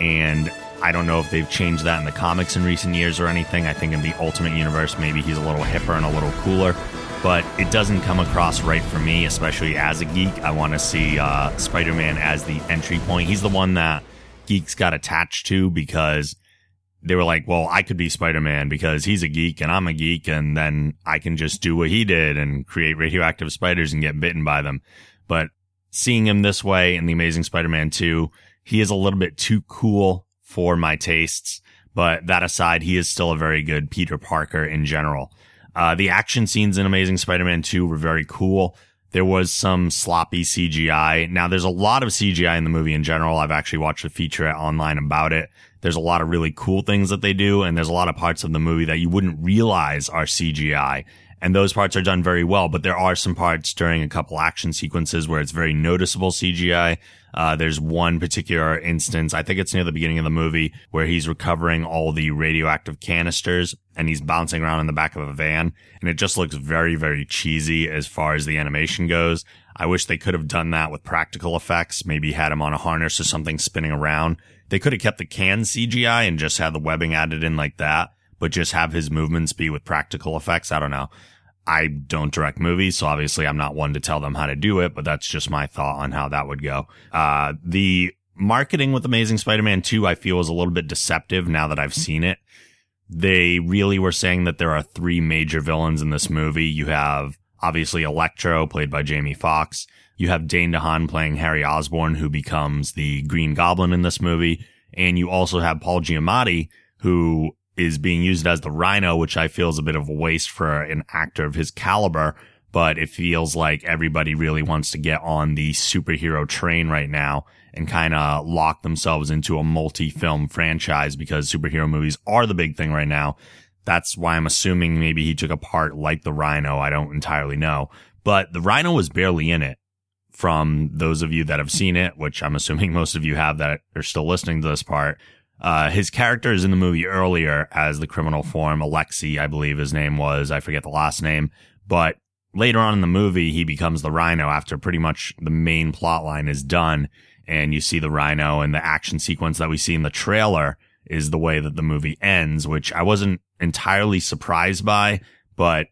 and I don't know if they've changed that in the comics in recent years or anything. I think in the Ultimate Universe, maybe he's a little hipper and a little cooler, but it doesn't come across right for me, especially as a geek. I want to see uh, Spider Man as the entry point. He's the one that geeks got attached to because they were like, well, I could be Spider Man because he's a geek and I'm a geek, and then I can just do what he did and create radioactive spiders and get bitten by them. But seeing him this way in The Amazing Spider Man 2, he is a little bit too cool for my tastes. But that aside, he is still a very good Peter Parker in general. Uh, the action scenes in Amazing Spider Man 2 were very cool. There was some sloppy CGI. Now, there's a lot of CGI in the movie in general. I've actually watched a featurette online about it. There's a lot of really cool things that they do, and there's a lot of parts of the movie that you wouldn't realize are CGI. And those parts are done very well, but there are some parts during a couple action sequences where it's very noticeable CGI. Uh, there's one particular instance, I think it's near the beginning of the movie, where he's recovering all the radioactive canisters and he's bouncing around in the back of a van. And it just looks very, very cheesy as far as the animation goes. I wish they could have done that with practical effects, maybe had him on a harness or something spinning around. They could have kept the can CGI and just had the webbing added in like that, but just have his movements be with practical effects. I don't know. I don't direct movies, so obviously I'm not one to tell them how to do it, but that's just my thought on how that would go. Uh, the marketing with Amazing Spider-Man 2, I feel is a little bit deceptive now that I've seen it. They really were saying that there are three major villains in this movie. You have obviously Electro, played by Jamie Foxx. You have Dane DeHaan playing Harry Osborn, who becomes the Green Goblin in this movie. And you also have Paul Giamatti, who is being used as the Rhino, which I feel is a bit of a waste for an actor of his caliber. But it feels like everybody really wants to get on the superhero train right now and kind of lock themselves into a multi-film franchise because superhero movies are the big thing right now. That's why I'm assuming maybe he took a part like the Rhino. I don't entirely know, but the Rhino was barely in it from those of you that have seen it, which I'm assuming most of you have that are still listening to this part. Uh, his character is in the movie earlier as the criminal form, Alexei, I believe his name was. I forget the last name, but later on in the movie, he becomes the Rhino after pretty much the main plot line is done. And you see the Rhino and the action sequence that we see in the trailer is the way that the movie ends, which I wasn't entirely surprised by, but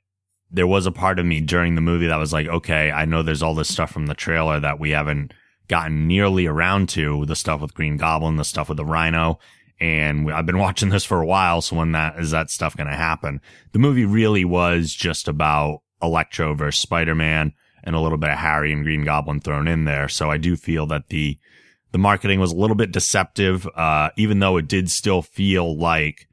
there was a part of me during the movie that was like, okay, I know there's all this stuff from the trailer that we haven't gotten nearly around to the stuff with Green Goblin, the stuff with the Rhino. And I've been watching this for a while. So when that is that stuff going to happen? The movie really was just about Electro versus Spider-Man and a little bit of Harry and Green Goblin thrown in there. So I do feel that the, the marketing was a little bit deceptive, uh, even though it did still feel like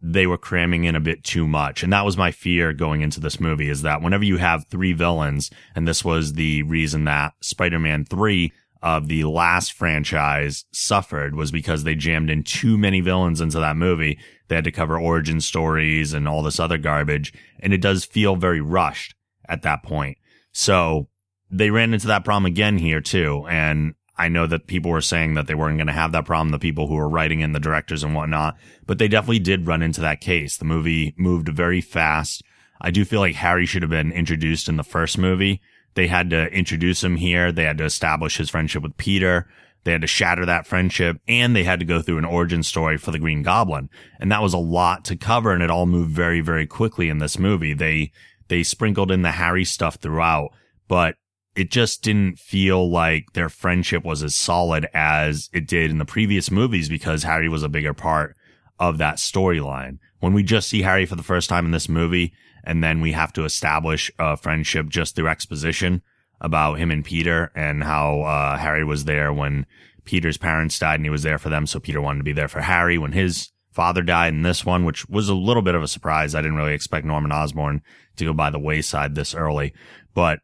they were cramming in a bit too much. And that was my fear going into this movie is that whenever you have three villains, and this was the reason that Spider-Man 3 of the last franchise suffered was because they jammed in too many villains into that movie. They had to cover origin stories and all this other garbage. And it does feel very rushed at that point. So they ran into that problem again here too. And I know that people were saying that they weren't going to have that problem, the people who were writing in the directors and whatnot, but they definitely did run into that case. The movie moved very fast. I do feel like Harry should have been introduced in the first movie they had to introduce him here. They had to establish his friendship with Peter. They had to shatter that friendship and they had to go through an origin story for the Green Goblin. And that was a lot to cover and it all moved very, very quickly in this movie. They, they sprinkled in the Harry stuff throughout, but it just didn't feel like their friendship was as solid as it did in the previous movies because Harry was a bigger part of that storyline. When we just see Harry for the first time in this movie, and then we have to establish a friendship just through exposition about him and Peter and how uh, Harry was there when Peter's parents died and he was there for them. So Peter wanted to be there for Harry when his father died in this one, which was a little bit of a surprise. I didn't really expect Norman Osborn to go by the wayside this early, but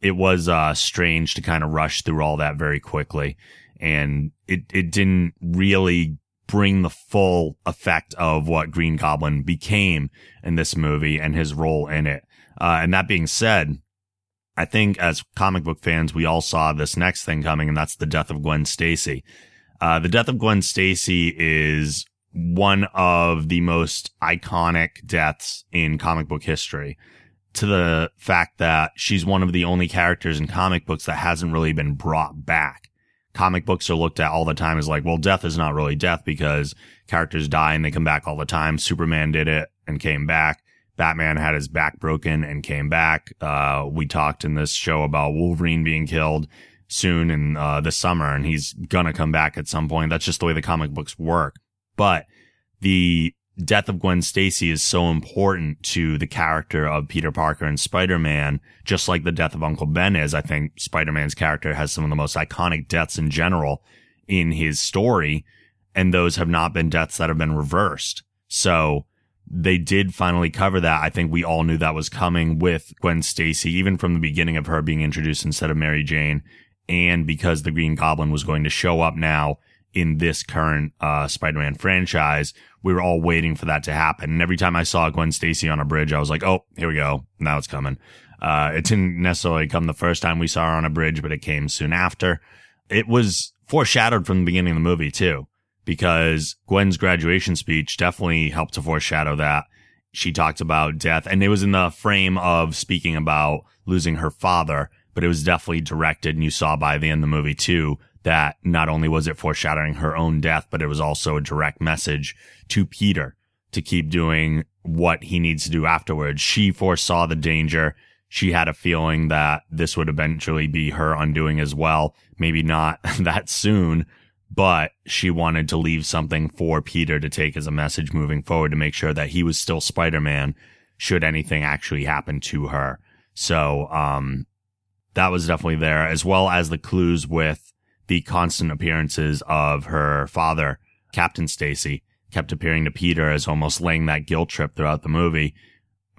it was uh, strange to kind of rush through all that very quickly. And it, it didn't really bring the full effect of what Green Goblin became in this movie and his role in it. Uh, and that being said, I think as comic book fans, we all saw this next thing coming, and that's the death of Gwen Stacy. Uh, the death of Gwen Stacy is one of the most iconic deaths in comic book history to the fact that she's one of the only characters in comic books that hasn't really been brought back. Comic books are looked at all the time as like, well, death is not really death because characters die and they come back all the time. Superman did it and came back. Batman had his back broken and came back. Uh, we talked in this show about Wolverine being killed soon in uh, the summer and he's gonna come back at some point. That's just the way the comic books work. But the death of Gwen Stacy is so important to the character of Peter Parker and Spider-Man, just like the death of Uncle Ben is. I think Spider-Man's character has some of the most iconic deaths in general in his story, and those have not been deaths that have been reversed. So they did finally cover that. I think we all knew that was coming with Gwen Stacy, even from the beginning of her being introduced instead of Mary Jane. And because the Green Goblin was going to show up now in this current uh, Spider-Man franchise, we were all waiting for that to happen. And every time I saw Gwen Stacy on a bridge, I was like, "Oh, here we go. Now it's coming." Uh, it didn't necessarily come the first time we saw her on a bridge, but it came soon after. It was foreshadowed from the beginning of the movie too, because Gwen's graduation speech definitely helped to foreshadow that. She talked about death, and it was in the frame of speaking about losing her father, but it was definitely directed, and you saw by the end of the movie too that not only was it foreshadowing her own death, but it was also a direct message to Peter to keep doing what he needs to do afterwards. She foresaw the danger. She had a feeling that this would eventually be her undoing as well. Maybe not that soon, but she wanted to leave something for Peter to take as a message moving forward to make sure that he was still Spider-Man should anything actually happen to her. So, um, that was definitely there as well as the clues with the constant appearances of her father, Captain Stacy, kept appearing to Peter as almost laying that guilt trip throughout the movie.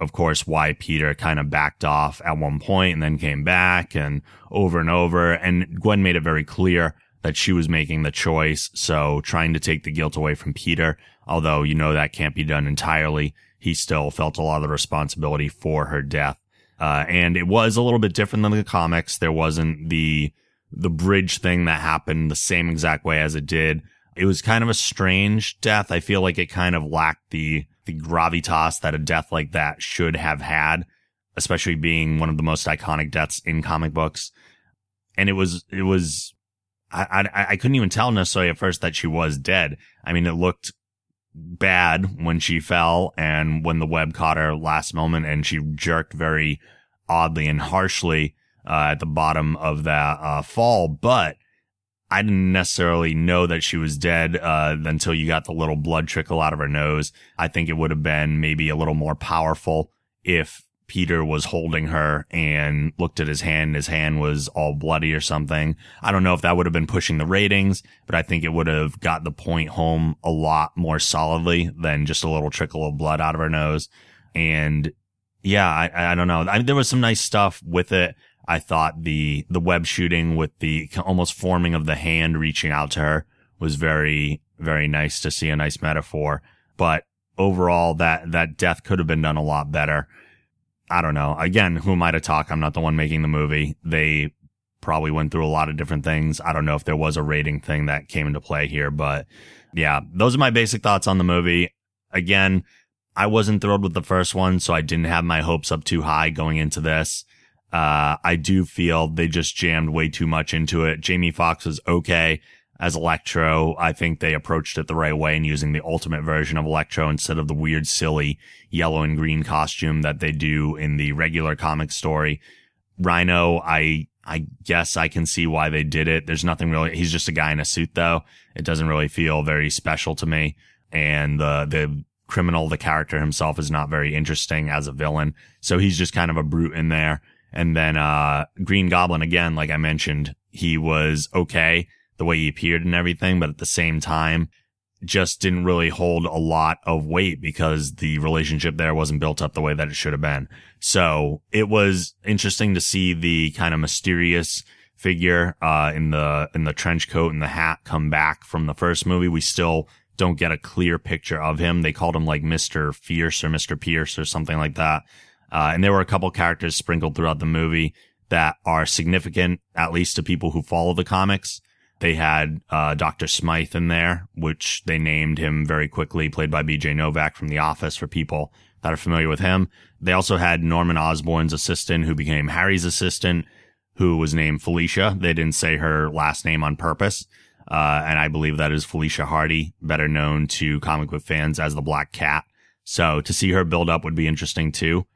Of course, why Peter kind of backed off at one point and then came back and over and over. And Gwen made it very clear that she was making the choice. So trying to take the guilt away from Peter, although you know that can't be done entirely, he still felt a lot of the responsibility for her death. Uh, and it was a little bit different than the comics. There wasn't the the bridge thing that happened the same exact way as it did. It was kind of a strange death. I feel like it kind of lacked the, the gravitas that a death like that should have had, especially being one of the most iconic deaths in comic books. And it was, it was, I, I, I couldn't even tell necessarily at first that she was dead. I mean, it looked bad when she fell and when the web caught her last moment and she jerked very oddly and harshly uh, at the bottom of that uh, fall, but I didn't necessarily know that she was dead uh, until you got the little blood trickle out of her nose. I think it would have been maybe a little more powerful if Peter was holding her and looked at his hand. His hand was all bloody or something. I don't know if that would have been pushing the ratings, but I think it would have got the point home a lot more solidly than just a little trickle of blood out of her nose. And yeah, I, I don't know. I, there was some nice stuff with it. I thought the, the web shooting with the almost forming of the hand reaching out to her was very, very nice to see a nice metaphor. But overall, that, that death could have been done a lot better. I don't know. Again, who am I to talk? I'm not the one making the movie. They probably went through a lot of different things. I don't know if there was a rating thing that came into play here, but yeah, those are my basic thoughts on the movie. Again, I wasn't thrilled with the first one, so I didn't have my hopes up too high going into this. Uh, I do feel they just jammed way too much into it. Jamie Foxx is okay as Electro. I think they approached it the right way and using the ultimate version of Electro instead of the weird, silly yellow and green costume that they do in the regular comic story. Rhino, I, I guess I can see why they did it. There's nothing really, he's just a guy in a suit though. It doesn't really feel very special to me. And the, the criminal, the character himself is not very interesting as a villain. So he's just kind of a brute in there. And then, uh, Green Goblin again, like I mentioned, he was okay the way he appeared and everything, but at the same time, just didn't really hold a lot of weight because the relationship there wasn't built up the way that it should have been. So it was interesting to see the kind of mysterious figure, uh, in the, in the trench coat and the hat come back from the first movie. We still don't get a clear picture of him. They called him like Mr. Fierce or Mr. Pierce or something like that. Uh, and there were a couple characters sprinkled throughout the movie that are significant, at least to people who follow the comics. They had uh, Dr. Smythe in there, which they named him very quickly, played by BJ Novak from The Office for people that are familiar with him. They also had Norman Osborn's assistant, who became Harry's assistant, who was named Felicia. They didn't say her last name on purpose. Uh, and I believe that is Felicia Hardy, better known to comic book fans as the Black Cat. So to see her build up would be interesting too.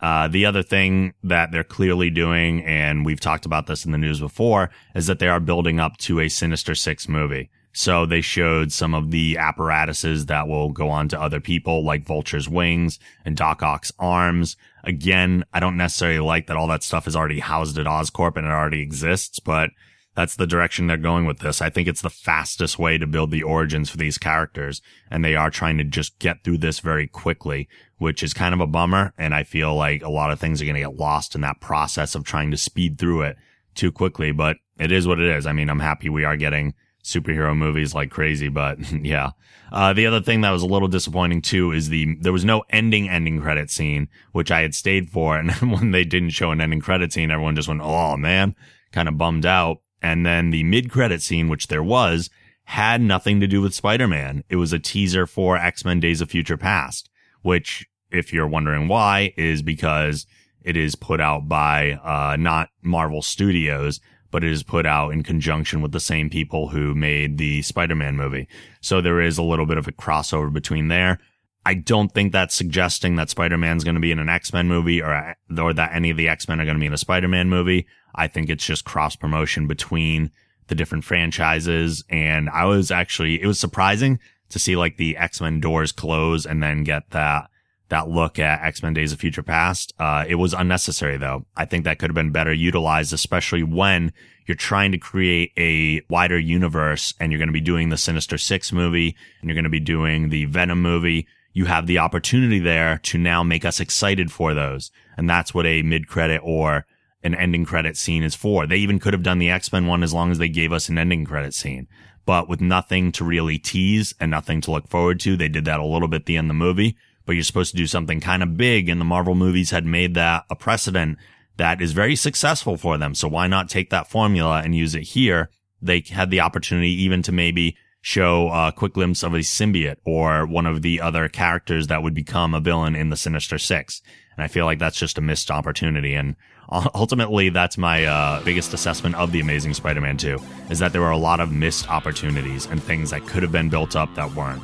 Uh, the other thing that they're clearly doing, and we've talked about this in the news before, is that they are building up to a Sinister Six movie. So they showed some of the apparatuses that will go on to other people, like Vulture's wings and Doc Ock's arms. Again, I don't necessarily like that all that stuff is already housed at Oscorp and it already exists, but that's the direction they're going with this. I think it's the fastest way to build the origins for these characters. And they are trying to just get through this very quickly, which is kind of a bummer. And I feel like a lot of things are going to get lost in that process of trying to speed through it too quickly, but it is what it is. I mean, I'm happy we are getting superhero movies like crazy, but yeah. Uh, the other thing that was a little disappointing too is the, there was no ending ending credit scene, which I had stayed for. And when they didn't show an ending credit scene, everyone just went, Oh man, kind of bummed out. And then the mid credit scene, which there was, had nothing to do with Spider-Man. It was a teaser for X-Men Days of Future Past, which if you're wondering why is because it is put out by, uh, not Marvel Studios, but it is put out in conjunction with the same people who made the Spider-Man movie. So there is a little bit of a crossover between there. I don't think that's suggesting that Spider-Man's going to be in an X-Men movie or, or that any of the X-Men are going to be in a Spider-Man movie. I think it's just cross promotion between the different franchises. And I was actually, it was surprising to see like the X-Men doors close and then get that, that look at X-Men Days of Future Past. Uh, it was unnecessary though. I think that could have been better utilized, especially when you're trying to create a wider universe and you're going to be doing the Sinister Six movie and you're going to be doing the Venom movie. You have the opportunity there to now make us excited for those. And that's what a mid credit or an ending credit scene is for. They even could have done the X-Men one as long as they gave us an ending credit scene. But with nothing to really tease and nothing to look forward to, they did that a little bit at the end of the movie. But you're supposed to do something kind of big and the Marvel movies had made that a precedent that is very successful for them. So why not take that formula and use it here? They had the opportunity even to maybe show a quick glimpse of a symbiote or one of the other characters that would become a villain in the Sinister Six. And I feel like that's just a missed opportunity. And ultimately, that's my uh, biggest assessment of the Amazing Spider-Man 2 is that there were a lot of missed opportunities and things that could have been built up that weren't.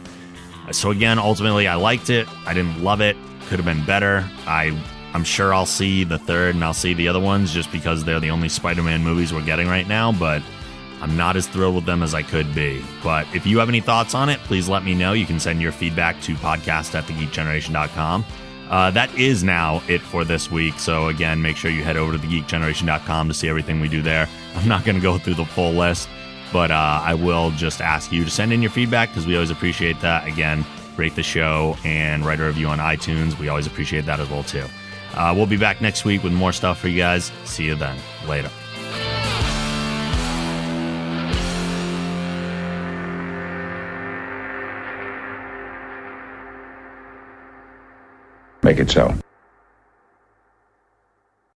So again, ultimately, I liked it. I didn't love it. Could have been better. I I'm sure I'll see the third and I'll see the other ones just because they're the only Spider-Man movies we're getting right now. But I'm not as thrilled with them as I could be. But if you have any thoughts on it, please let me know. You can send your feedback to podcast at thegeekgeneration.com. Uh, that is now it for this week. So, again, make sure you head over to thegeekgeneration.com to see everything we do there. I'm not going to go through the full list, but uh, I will just ask you to send in your feedback because we always appreciate that. Again, rate the show and write a review on iTunes. We always appreciate that as well, too. Uh, we'll be back next week with more stuff for you guys. See you then. Later. Make it so.